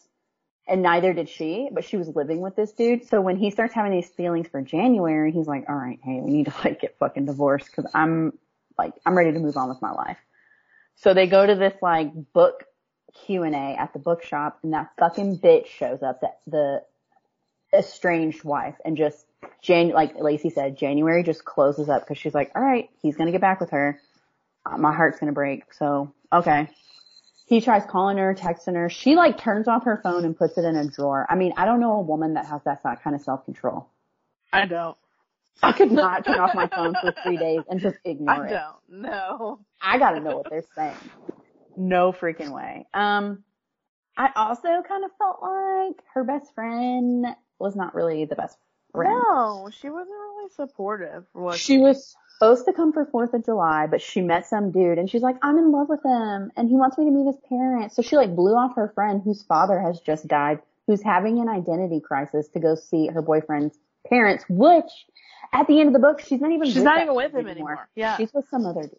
and neither did she, but she was living with this dude. So when he starts having these feelings for January, he's like, all right, hey, we need to like get fucking divorced cause I'm like, I'm ready to move on with my life. So they go to this like book Q and A at the bookshop and that fucking bitch shows up that the estranged wife and just Jan, like Lacey said, January just closes up because she's like, all right, he's going to get back with her. My heart's going to break. So, okay. He tries calling her, texting her. She like turns off her phone and puts it in a drawer. I mean, I don't know a woman that has that kind of self control. I don't. I could not turn off my phone for three days and just ignore I it. I don't. No. I gotta know what they're saying. No freaking way. Um, I also kind of felt like her best friend was not really the best friend. No, she wasn't really supportive. Was She was supposed to come for 4th of July, but she met some dude and she's like, I'm in love with him and he wants me to meet his parents. So she like blew off her friend whose father has just died, who's having an identity crisis to go see her boyfriend's parents, which at the end of the book, she's not even She's with not even with him anymore. Yeah. She's with some other dude.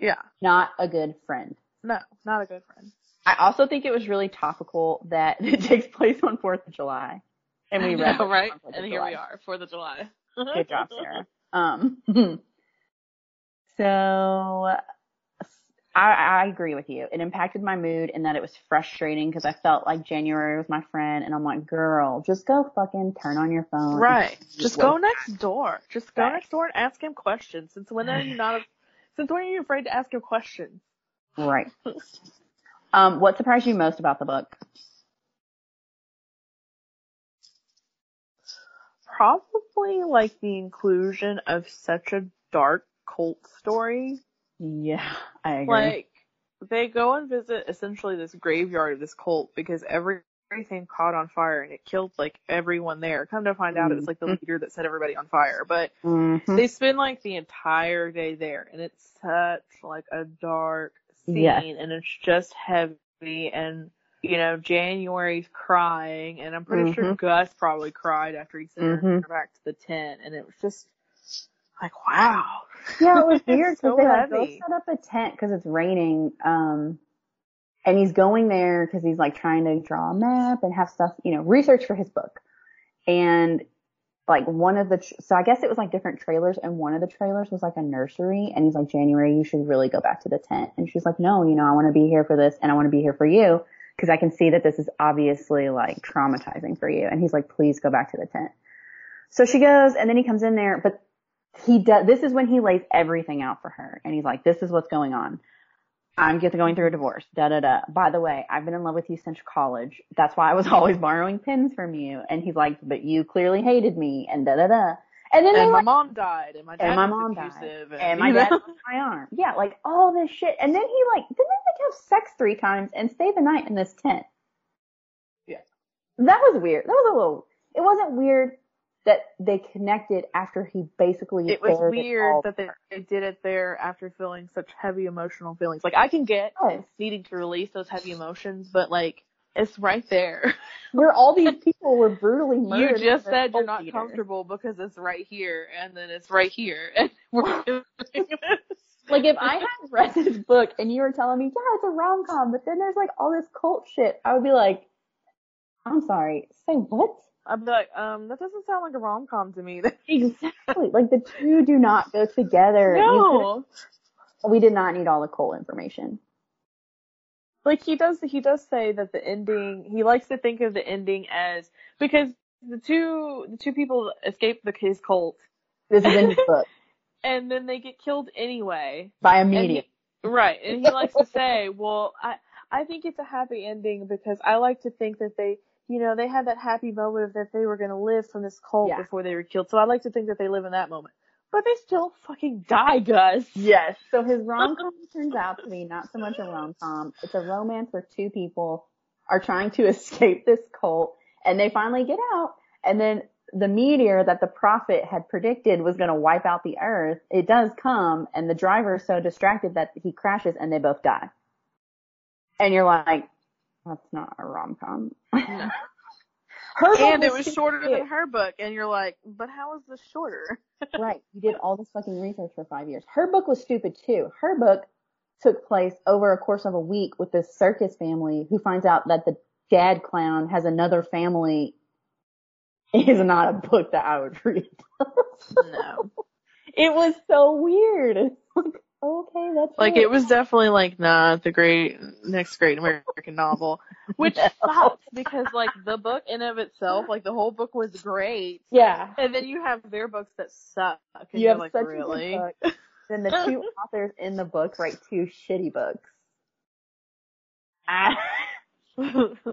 Yeah. Not a good friend. No, not a good friend. I also think it was really topical that it takes place on 4th of July. And we read know, right? on 4th And here July. we are, Fourth of July. Good job, Sarah. Um, so I, I agree with you. It impacted my mood in that it was frustrating because I felt like January was my friend and I'm like, girl, just go fucking turn on your phone. Right. Just go next door. Just go Right. next door and ask him questions. Since when are you not? Since when are you afraid to ask him questions? Right. Um, what surprised you most about the book? Probably like the inclusion of such a dark cult story. Yeah, I agree. Like they go and visit essentially this graveyard of this cult because every everything caught on fire and it killed like everyone there. Come to find out it was like the Mhm. leader that set everybody on fire. But Mhm. they spend like the entire day there and it's such like a dark scene Yes. and it's just heavy and you know january's crying and i'm pretty sure Mhm. gus probably cried after he sent her Mhm. back to the tent and it was just like wow Yeah, it was weird because So they like go set up a tent because it's raining. Um, and he's going there because he's like trying to draw a map and have stuff, you know, research for his book. And like one of the, tr- so I guess it was like different trailers and one of the trailers was like a nursery and he's like, January, you should really go back to the tent. And she's like, no, you know, I want to be here for this and I want to be here for you because I can see that this is obviously like traumatizing for you. And he's like, please go back to the tent. So she goes and then he comes in there, but he does, this is when he lays everything out for her. And he's like, this is what's going on. I'm going through a divorce. Da da da. By the way, I've been in love with you since college. That's why I was always borrowing pens from you. And he's like, but you clearly hated me and da da da. And then and my like, mom died and my dad and my mom died. abusive and my dad my arm. Yeah, like all this shit. And then he like, didn't they like have sex three times and stay the night in this tent? Yeah. That was weird. That was a little, it wasn't weird that they connected after he basically it was weird all that they, they did it there after feeling such heavy emotional feelings. Like I can get Yes. needing to release those heavy emotions, but like it's right there. where all these people were brutally murdered. you just said you're not leaders. comfortable because it's right here, and then it's right here, and we're doing this. Like if I had read this book and you were telling me, yeah, it's a rom com, but then there's like all this cult shit, I would be like, I'm sorry, say what? I'd be like, um, that doesn't sound like a rom com to me. Exactly. like the two do not go together. No, we did not need all the cult information. like he does. He does say that the ending. He likes to think of the ending as because the two the two people escape the his cult, This is in his book and then they get killed anyway. by a medium. Right. And he likes to say, well, I, I think it's a happy ending because I like to think that they you know, they had that happy moment of that they were going to live from this cult Yeah. before they were killed. So I like to think that they live in that moment. But they still fucking die, Gus. Yes. So his rom com turns out to be not so much a rom com. It's a romance where two people are trying to escape this cult and they finally get out and then the meteor that the prophet had predicted was going to wipe out the earth, it does come and the driver is so distracted that he crashes and they both die. And you're like, that's not a rom com. No. Her book And it was stupid shorter too. than her book, and you're like, but how is this shorter? right. You did all this fucking research for five years. Her book was stupid too. Her book took place over a course of a week with this circus family who finds out that the dad clown has another family. Is not a book that I would read. No. it was so weird. Okay, that's Like it. it was definitely like not the great next great American novel, which No. sucks because like the book in of itself, like the whole book was great, Yeah. and then you have their books that suck, and You have like such really. a good book. Then the two authors in the book write two shitty books. I,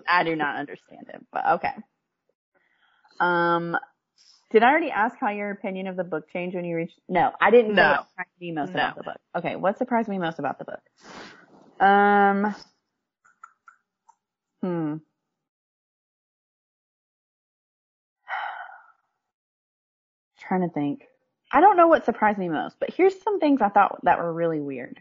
I do not understand it, but okay. Um, did I already ask how your opinion of the book changed when you reached? No, I didn't know No. what surprised me most about No. the book. Okay, what surprised me most about the book? Um, hmm. Trying to think. I don't know what surprised me most, but here's some things I thought that were really weird.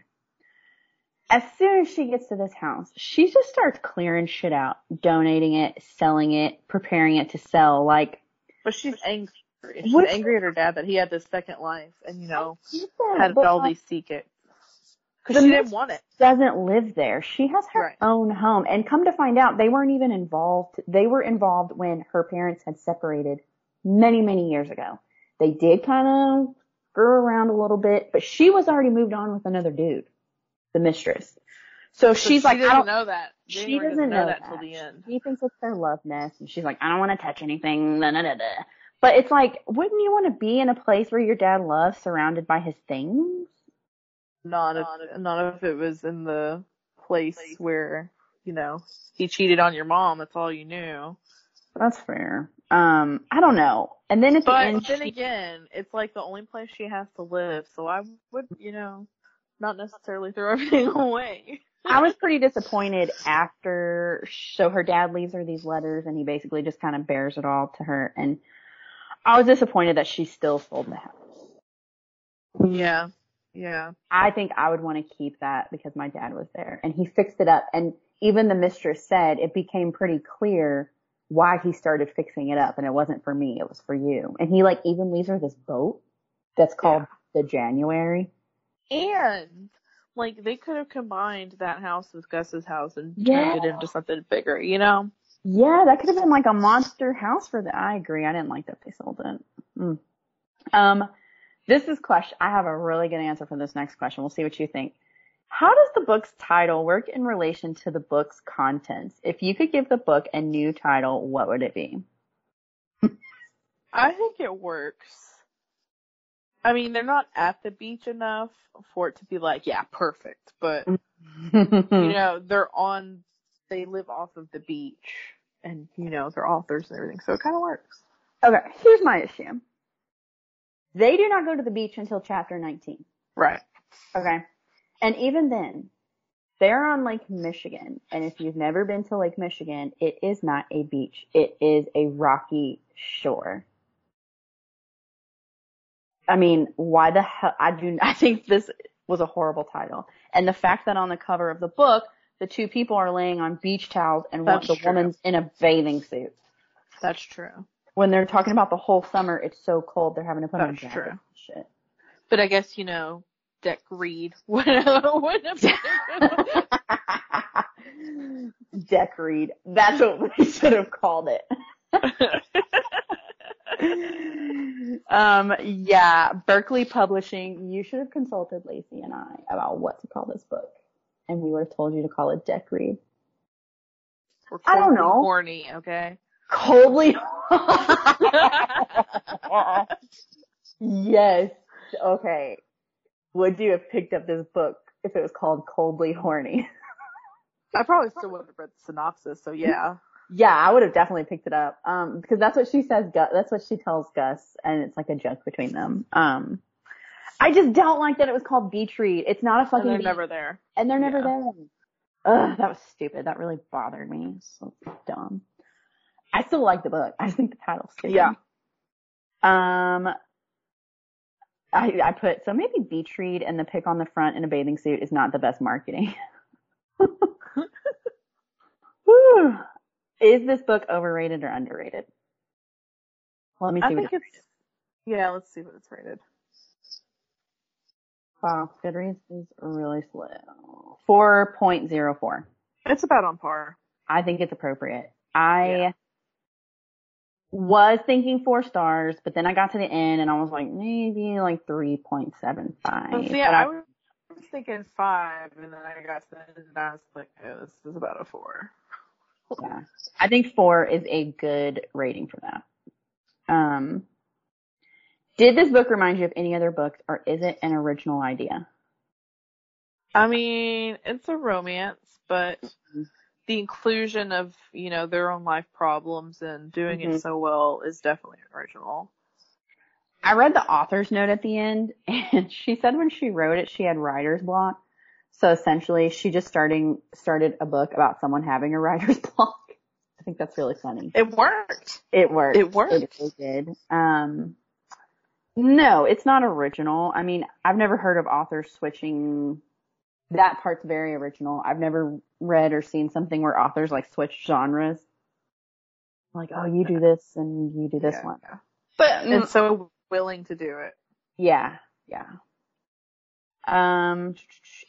As soon as she gets to this house, she just starts clearing shit out, donating it, selling it, preparing it to sell. Like, But she's angry. She's What- angry at her dad that he had this second life, and you know she had all like, these secrets because she didn't want it. doesn't live there. She has her Right. own home. And come to find out, they weren't even involved. They were involved when her parents had separated many, many years ago. They did kind of screw around a little bit, but she was already moved on with another dude, the mistress. So So she's she like, I doesn't don't, know that. she January doesn't know that that. till the end. She thinks it's their love nest, and she's like, I don't want to touch anything. Da, da, da, da. But it's like, wouldn't you want to be in a place where your dad loves, surrounded by his things? Not if, not if it was in the place where you know he cheated on your mom. That's all you knew. That's fair. Um, I don't know. And then at the But end, then she- again, it's like the only place she has to live. So I would, you know, not necessarily throw everything away. I was pretty disappointed after, so her dad leaves her these letters and he basically just kind of bears it all to her. And I was disappointed that she still sold the house. Yeah, yeah. I think I would want to keep that because my dad was there and he fixed it up. And even the mistress said it became pretty clear why he started fixing it up and it wasn't for me, it was for you. And he like even leaves her this boat that's called the January. And like they could have combined that house with Gus's house and Yeah. turned it into something bigger. You know? Yeah, that could have been like a monster house for the. I agree. I didn't like that they sold it. Mm. Um, this is question. I have a really good answer for this next question. We'll see what you think. How does the book's title work in relation to the book's contents? If you could give the book a new title, what would it be? I think it works. I mean, they're not at the beach enough for it to be like, yeah, perfect. But you know, they're on. They live off of the beach, and you know, they're authors and everything, so it kind of works. okay, here's my issue. They do not go to the beach until chapter 19. Right. Okay. And even then, they're on Lake Michigan. And if you've never been to Lake Michigan, it is not a beach. It is a rocky shore. I mean, why the hell? I do, I think this was a horrible title. And the fact that on the cover of the book, the two people are laying on beach towels and one, That's the true. woman's in a bathing suit. That's true. When they're talking about the whole summer, it's so cold, they're having to put on That's jackets true. shit. But I guess you know, Deck Read would have. Deck read. That's what we should have called it. um, yeah, Berkley Publishing. You should have consulted Lacey and I about what to call this book, and we would have told you to call it Deck Read. We're I don't know. Horny, okay. Coldly. yes. Okay. Would you have picked up this book if it was called Coldly Horny? I probably still would have read the synopsis, so yeah. Yeah, I would have definitely picked it up. Um, because that's what she says, Gus, that's what she tells Gus, and it's like a joke between them. Um, I just don't like that it was called Beach Read. It's not a And fucking they're beach- never there. and they're never Yeah. there. Ugh, that was stupid. That really bothered me. So dumb. I still like the book. I just think the title's stupid. Yeah. Um, I, I put, so maybe beach read and the pic on the front in a bathing suit is not the best marketing. Whew. Is this book overrated or underrated? Let me see I what think it's, yeah, let's see what it's rated. Wow, Goodreads is really slow. 4.04. It's about on par. I think it's appropriate. I Yeah. was thinking four stars, but then I got to the end and I was like, maybe like 3.75. Well, see, But I I- was thinking five, and then I got to the end, and I was like, oh, this is about a four. Yeah. I think four is a good rating for that. Um, did this book remind you of any other books or is it an original idea? I mean, it's a romance, but the inclusion of, you know, their own life problems and doing Mhm. it so well is definitely original. I read the author's note at the end and she said when she wrote it, she had writer's block. So essentially she just starting, started a book about someone having a writer's block. I think that's really funny. It worked. It worked. It worked. It really did. Um, no, it's not original. I mean, I've never heard of authors switching. That part's very original. I've never read or seen something where authors like switch genres. Like, oh, you do this and you do this Yeah, one. But And so willing to do it. yeah, yeah. Um,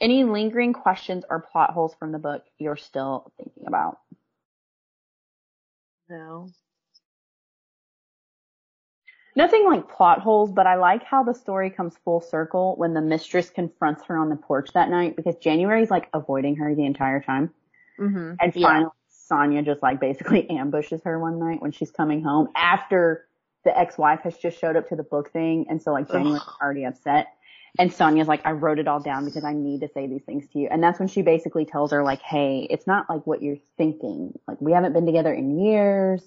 any lingering questions or plot holes from the book you're still thinking about? No. Nothing like plot holes, but I like how the story comes full circle when the mistress confronts her on the porch that night because January's like avoiding her the entire time. Mm-hmm. And finally Sonia just like basically ambushes her one night when she's coming home after the ex-wife has just showed up to the book thing and so like January's Ugh. already upset. And Sonia's like, I wrote it all down because I need to say these things to you. And that's when she basically tells her like, hey, it's not like what you're thinking. Like we haven't been together in years.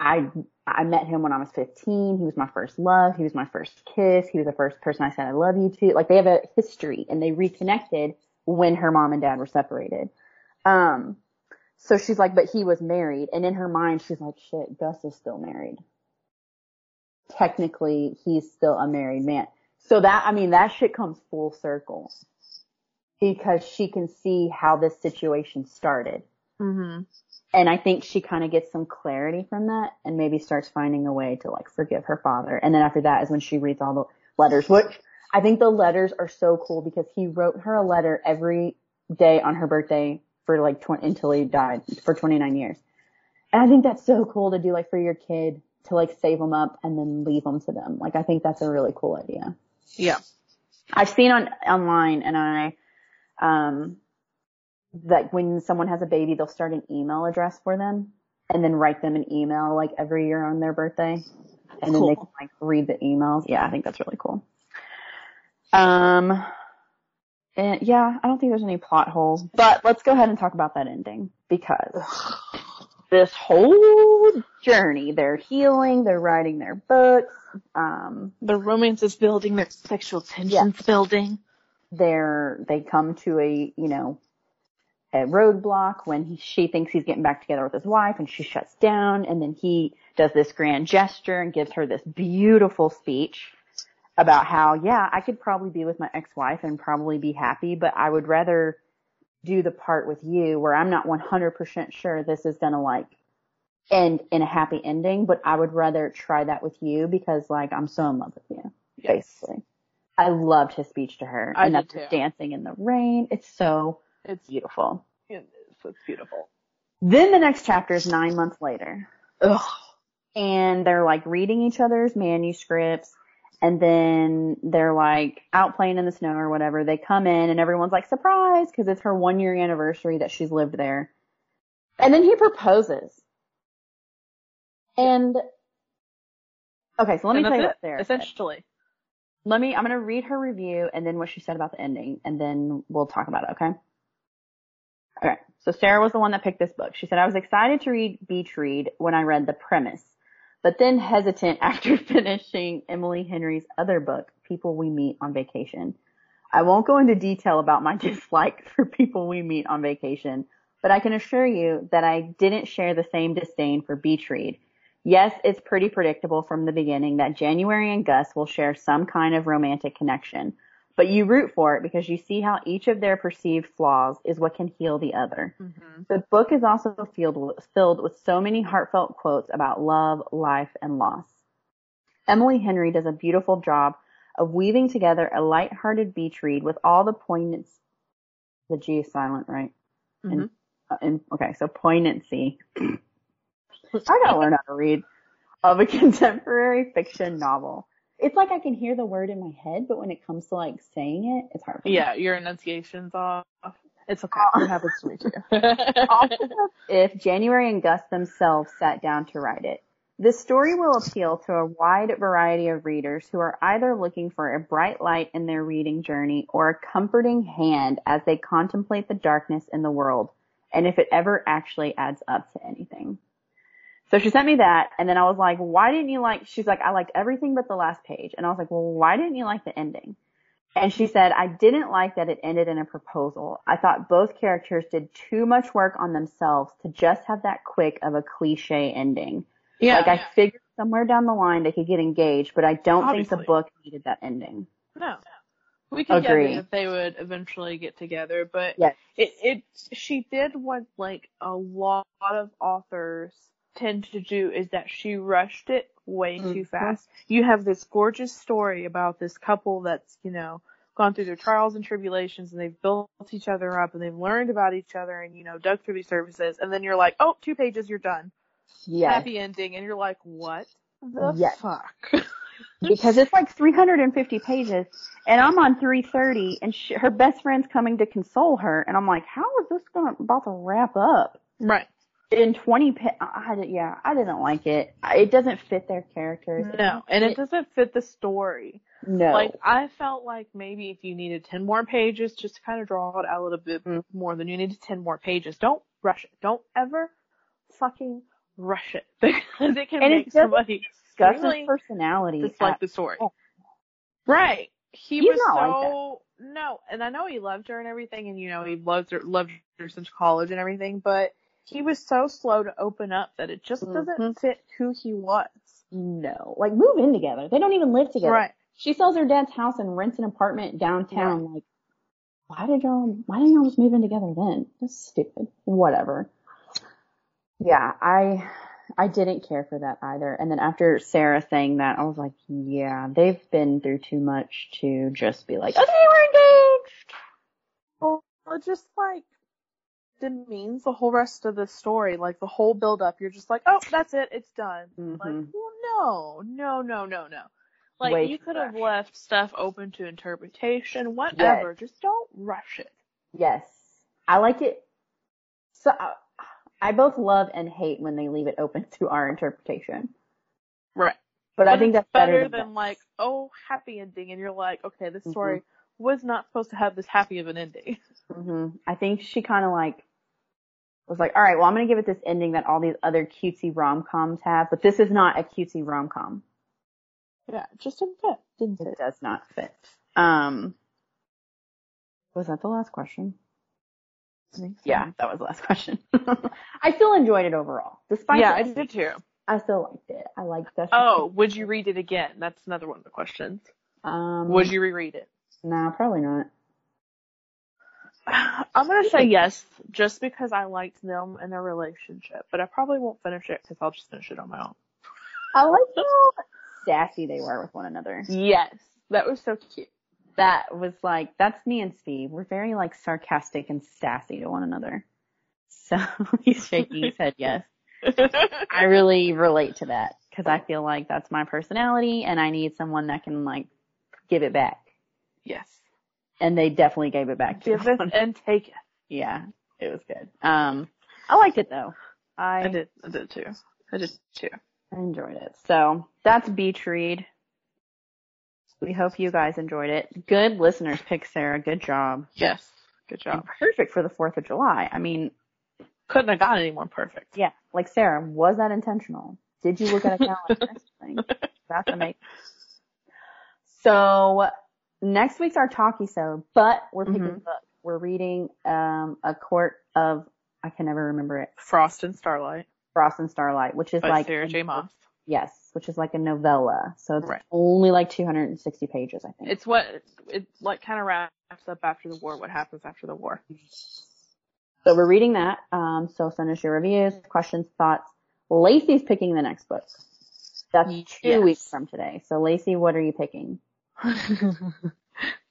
I I met him when I was 15. He was my first love. He was my first kiss. He was the first person I said I love you to. Like they have a history and they reconnected when her mom and dad were separated. Um, so she's like, but he was married. And in her mind, she's like, shit, Gus is still married. Technically, he's still a married man. So that, I mean, that shit comes full circle because she can see how this situation started. Mm-hmm. And I think she kind of gets some clarity from that and maybe starts finding a way to like forgive her father. And then after that is when she reads all the letters, which I think the letters are so cool because he wrote her a letter every day on her birthday for like 20, until he died for 29 years. And I think that's so cool to do like for your kid to like save them up and then leave them to them. Like I think that's a really cool idea. Yeah. I've seen on online and I um that when someone has a baby they'll start an email address for them and then write them an email like every year on their birthday and then they can like read the emails. Yeah, I think that's really cool. Um and yeah, I don't think there's any plot holes, but let's go ahead and talk about that ending because this whole journey, they're healing, they're writing their books, um The romance is building, their sexual tension's building. they're they come to a you know a roadblock when he, she thinks he's getting back together with his wife and she shuts down and then he does this grand gesture and gives her this beautiful speech about how yeah I could probably be with my ex-wife and probably be happy but I would rather do the part with you where I'm not 100% sure this is going to like end in a happy ending but I would rather try that with you because like I'm so in love with you basically. I loved his speech to her. I and that's too. dancing in the rain. It's so It's beautiful. it is. It's beautiful. Then the next chapter is nine months later. Ugh. And they're like reading each other's manuscripts. And then they're like out playing in the snow or whatever. They come in and everyone's like surprised because it's her one year anniversary that she's lived there. And then he proposes. And okay, so let me tell you that's what Sarah it, said. essentially. Let me, I'm going to read her review and then what she said about the ending and then we'll talk about it, okay? Okay. So Sarah was the one that picked this book. She said, I was excited to read Beach Read when I read the premise, but then hesitant after finishing Emily Henry's other book, People We Meet on Vacation. I won't go into detail about my dislike for people we meet on vacation, but I can assure you that I didn't share the same disdain for Beach Read. Yes, it's pretty predictable from the beginning that January and Gus will share some kind of romantic connection, but you root for it because you see how each of their perceived flaws is what can heal the other. Mm-hmm. The book is also filled with, filled with so many heartfelt quotes about love, life, and loss. Emily Henry does a beautiful job of weaving together a light-hearted beach read with all the poignancy. The G is silent, right? Mm-hmm. And, uh, and okay, so poignancy. I gotta learn how to read of a contemporary fiction novel. It's like I can hear the word in my head, but when it comes to like saying it, it's hard. For me. Yeah, your enunciation's off. It's okay. Uh, it happens to me too. Also, if January and Gus themselves sat down to write it. This story will appeal to a wide variety of readers who are either looking for a bright light in their reading journey or a comforting hand as they contemplate the darkness in the world, and if it ever actually adds up to anything. So she sent me that, and then I was like, why didn't you like, she's like, I liked everything but the last page. And I was like, well, why didn't you like the ending? And she said, I didn't like that it ended in a proposal. I thought both characters did too much work on themselves to just have that quick of a cliche ending. yeah. like I figured somewhere down the line they could get engaged, but I don't think the book needed that ending. No. We could Agree. if they would eventually get together, but Yes. it, it, she did what like a lot of authors tend to do is that she rushed it way too Mhm. fast. You have this gorgeous story about this couple that's, you know, gone through their trials and tribulations and they've built each other up and they've learned about each other and, you know, dug through these services and then you're like, oh, two pages, you're done. Yes. Happy ending and you're like, what the Yes. fuck? because it's like 350 pages and I'm on 330 and she, her best friend's coming to console her and I'm like, how is this going to, about to wrap up? right. In 20 pa- I, yeah, I didn't like it. It doesn't fit their characters. No, and it doesn't fit the story. No. Like I felt like maybe if you needed ten more pages, just to kind of draw it out a little bit Mm. more than you needed ten more pages. Don't rush it. Don't ever fucking rush it because it can And make somebody Gus's really personality. dislike at- the story. Right? He He's was not like so no, and I know he loved her and everything, and you know he loved her, loved her since college and everything, but he was so slow to open up that it just doesn't Mhm. fit who he was. No. Like move in together. They don't even live together. Right. She sells her dad's house and rents an apartment downtown. Like, why did y'all, why didn't y'all just move in together then? That's stupid. Whatever. Yeah, I, I didn't care for that either. And then after Sarah saying that, I was like, yeah, they've been through too much to just be like, okay, we're engaged. Well, just like demeans the whole rest of the story. Like the whole build up, you're just like, oh, that's it, it's done. Like, Mhm. well, no, no, no, no, no. Like Way you could have left stuff open to interpretation, whatever. Just don't rush it. Yes. I like it. So, I- I both love and hate when they leave it open to our interpretation. Right. But, I think that's better, better than, than like, oh, happy ending, and you're like, okay, this Mhm. story was not supposed to have this happy of an ending. hmm I think she kind of like was like, all right, well, I'm gonna give it this ending that all these other cutesy rom coms have, but this is not a cutesy rom com. Yeah, it just didn't fit. Didn't It fit. does not fit. Um, was that the last question? So. Yeah, that was the last question. I still enjoyed it overall, despite. Yeah, I did too. I still liked it. I liked Dustin. Oh, would you read it again? That's another one of the questions. um, Would you reread it? No, probably not. I'm gonna say yes, just because I liked them and their relationship, but I probably won't finish it because I'll just finish it on my own. I like how sassy they were with one another. Yes, that was so cute. That was like, that's me and Steve. We're very like sarcastic and sassy to one another. So he's shaking his head yes. I really relate to that because I feel like that's my personality and I need someone that can like give it back. Yes, And they definitely gave it back to give it and take it. Yeah, it was good. Um, I liked it though. I, I did, I did too. I did too. I enjoyed it. So that's Beach Read. We hope you guys enjoyed it. Good listeners pick, Sarah. Good job. Yes, good And job. perfect for the 4th of July. I mean, Couldn't have gotten any more perfect. Yeah, like Sarah, was that intentional? Did you look at a calendar? That's amazing. So next week's our talkie so, but we're picking Mhm. a book. We're reading um a court of I can never remember it. Frost and Starlight Frost and Starlight, which is by like Sarah J. Maas. Yes, which is like a novella. So it's Right. only like 260 pages, I think. It's what it like kind of wraps up after the war. What happens after the war? So we're reading that. Um, so send us your reviews, questions, thoughts. Lacey's picking the next book. That's two Yes. weeks from today. So Lacey, what are you picking?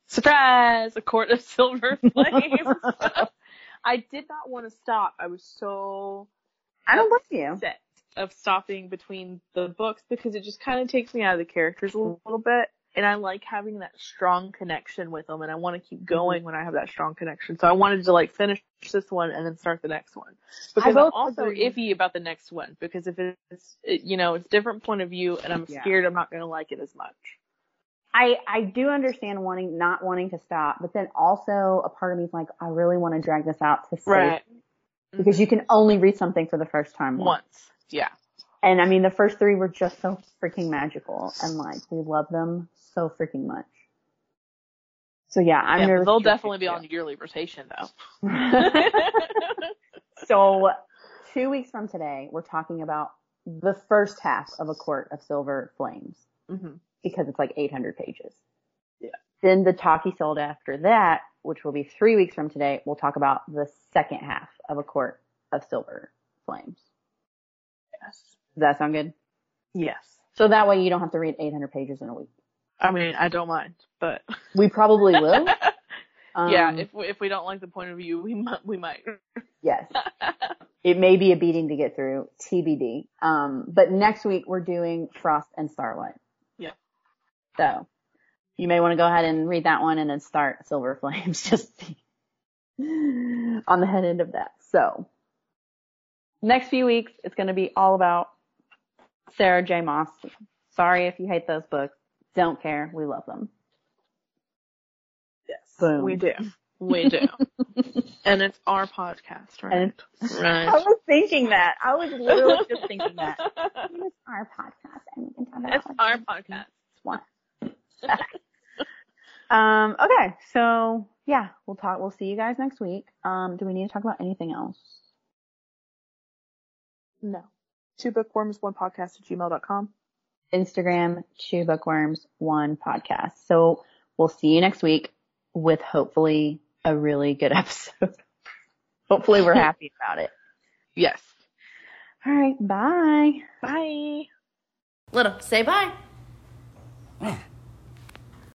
Surprise! A court of silver flames. I did not want to stop. I was so I don't blame you. upset of stopping between the books because it just kind of takes me out of the characters a little bit. And I like having that strong connection with them and I want to keep mm-hmm. going when I have that strong connection. So I wanted to like finish this one and then start the next one. Because I'm also agree. iffy about the next one because if it's, it, you know, it's different point of view and I'm Yeah. scared I'm not going to like it as much. I, I do understand wanting, not wanting to stop, but then also a part of me is like, I really want to drag this out to save because you can only read something for the first time once. Once. Yeah. And I mean, the first three were just so freaking magical and like, we love them so freaking much. So yeah, I'm yeah nervous. they'll definitely be on yearly rotation though. so two weeks from today, we're talking about the first half of A Court of Silver Flames hmm because it's like 800 pages. Yeah. Then the talkie sold after that, which will be three weeks from today, we'll talk about the second half of A Court of Silver Flames. Yes. Does that sound good? Yes. So that way you don't have to read 800 pages in a week. I mean, I don't mind, but We probably will. yeah, Um, if we, if we don't like the point of view, we might we might. yes. It may be a beating to get through, TBD. Um, but next week we're doing Frost and Starlight. So you may want to go ahead and read that one and then start Silver Flames just on the head end of that. So next few weeks it's going to be all about Sarah J. Maas. Sorry if you hate those books. Don't care. We love them. yes, Boom. we do, we do, and it's our podcast, right? And right. I was thinking that. I was literally just thinking that. It's our podcast and we can talk about it's our podcast. one. um, okay, so yeah, we'll talk. We'll see you guys next week. Um, do we need to talk about anything else? No. Two bookworms, one podcast at gmail.com. Instagram, two Bookworms One Podcast. So we'll see you next week with hopefully a really good episode. hopefully we're happy about it. Yes. All right, bye. Bye. Little, say bye. Man,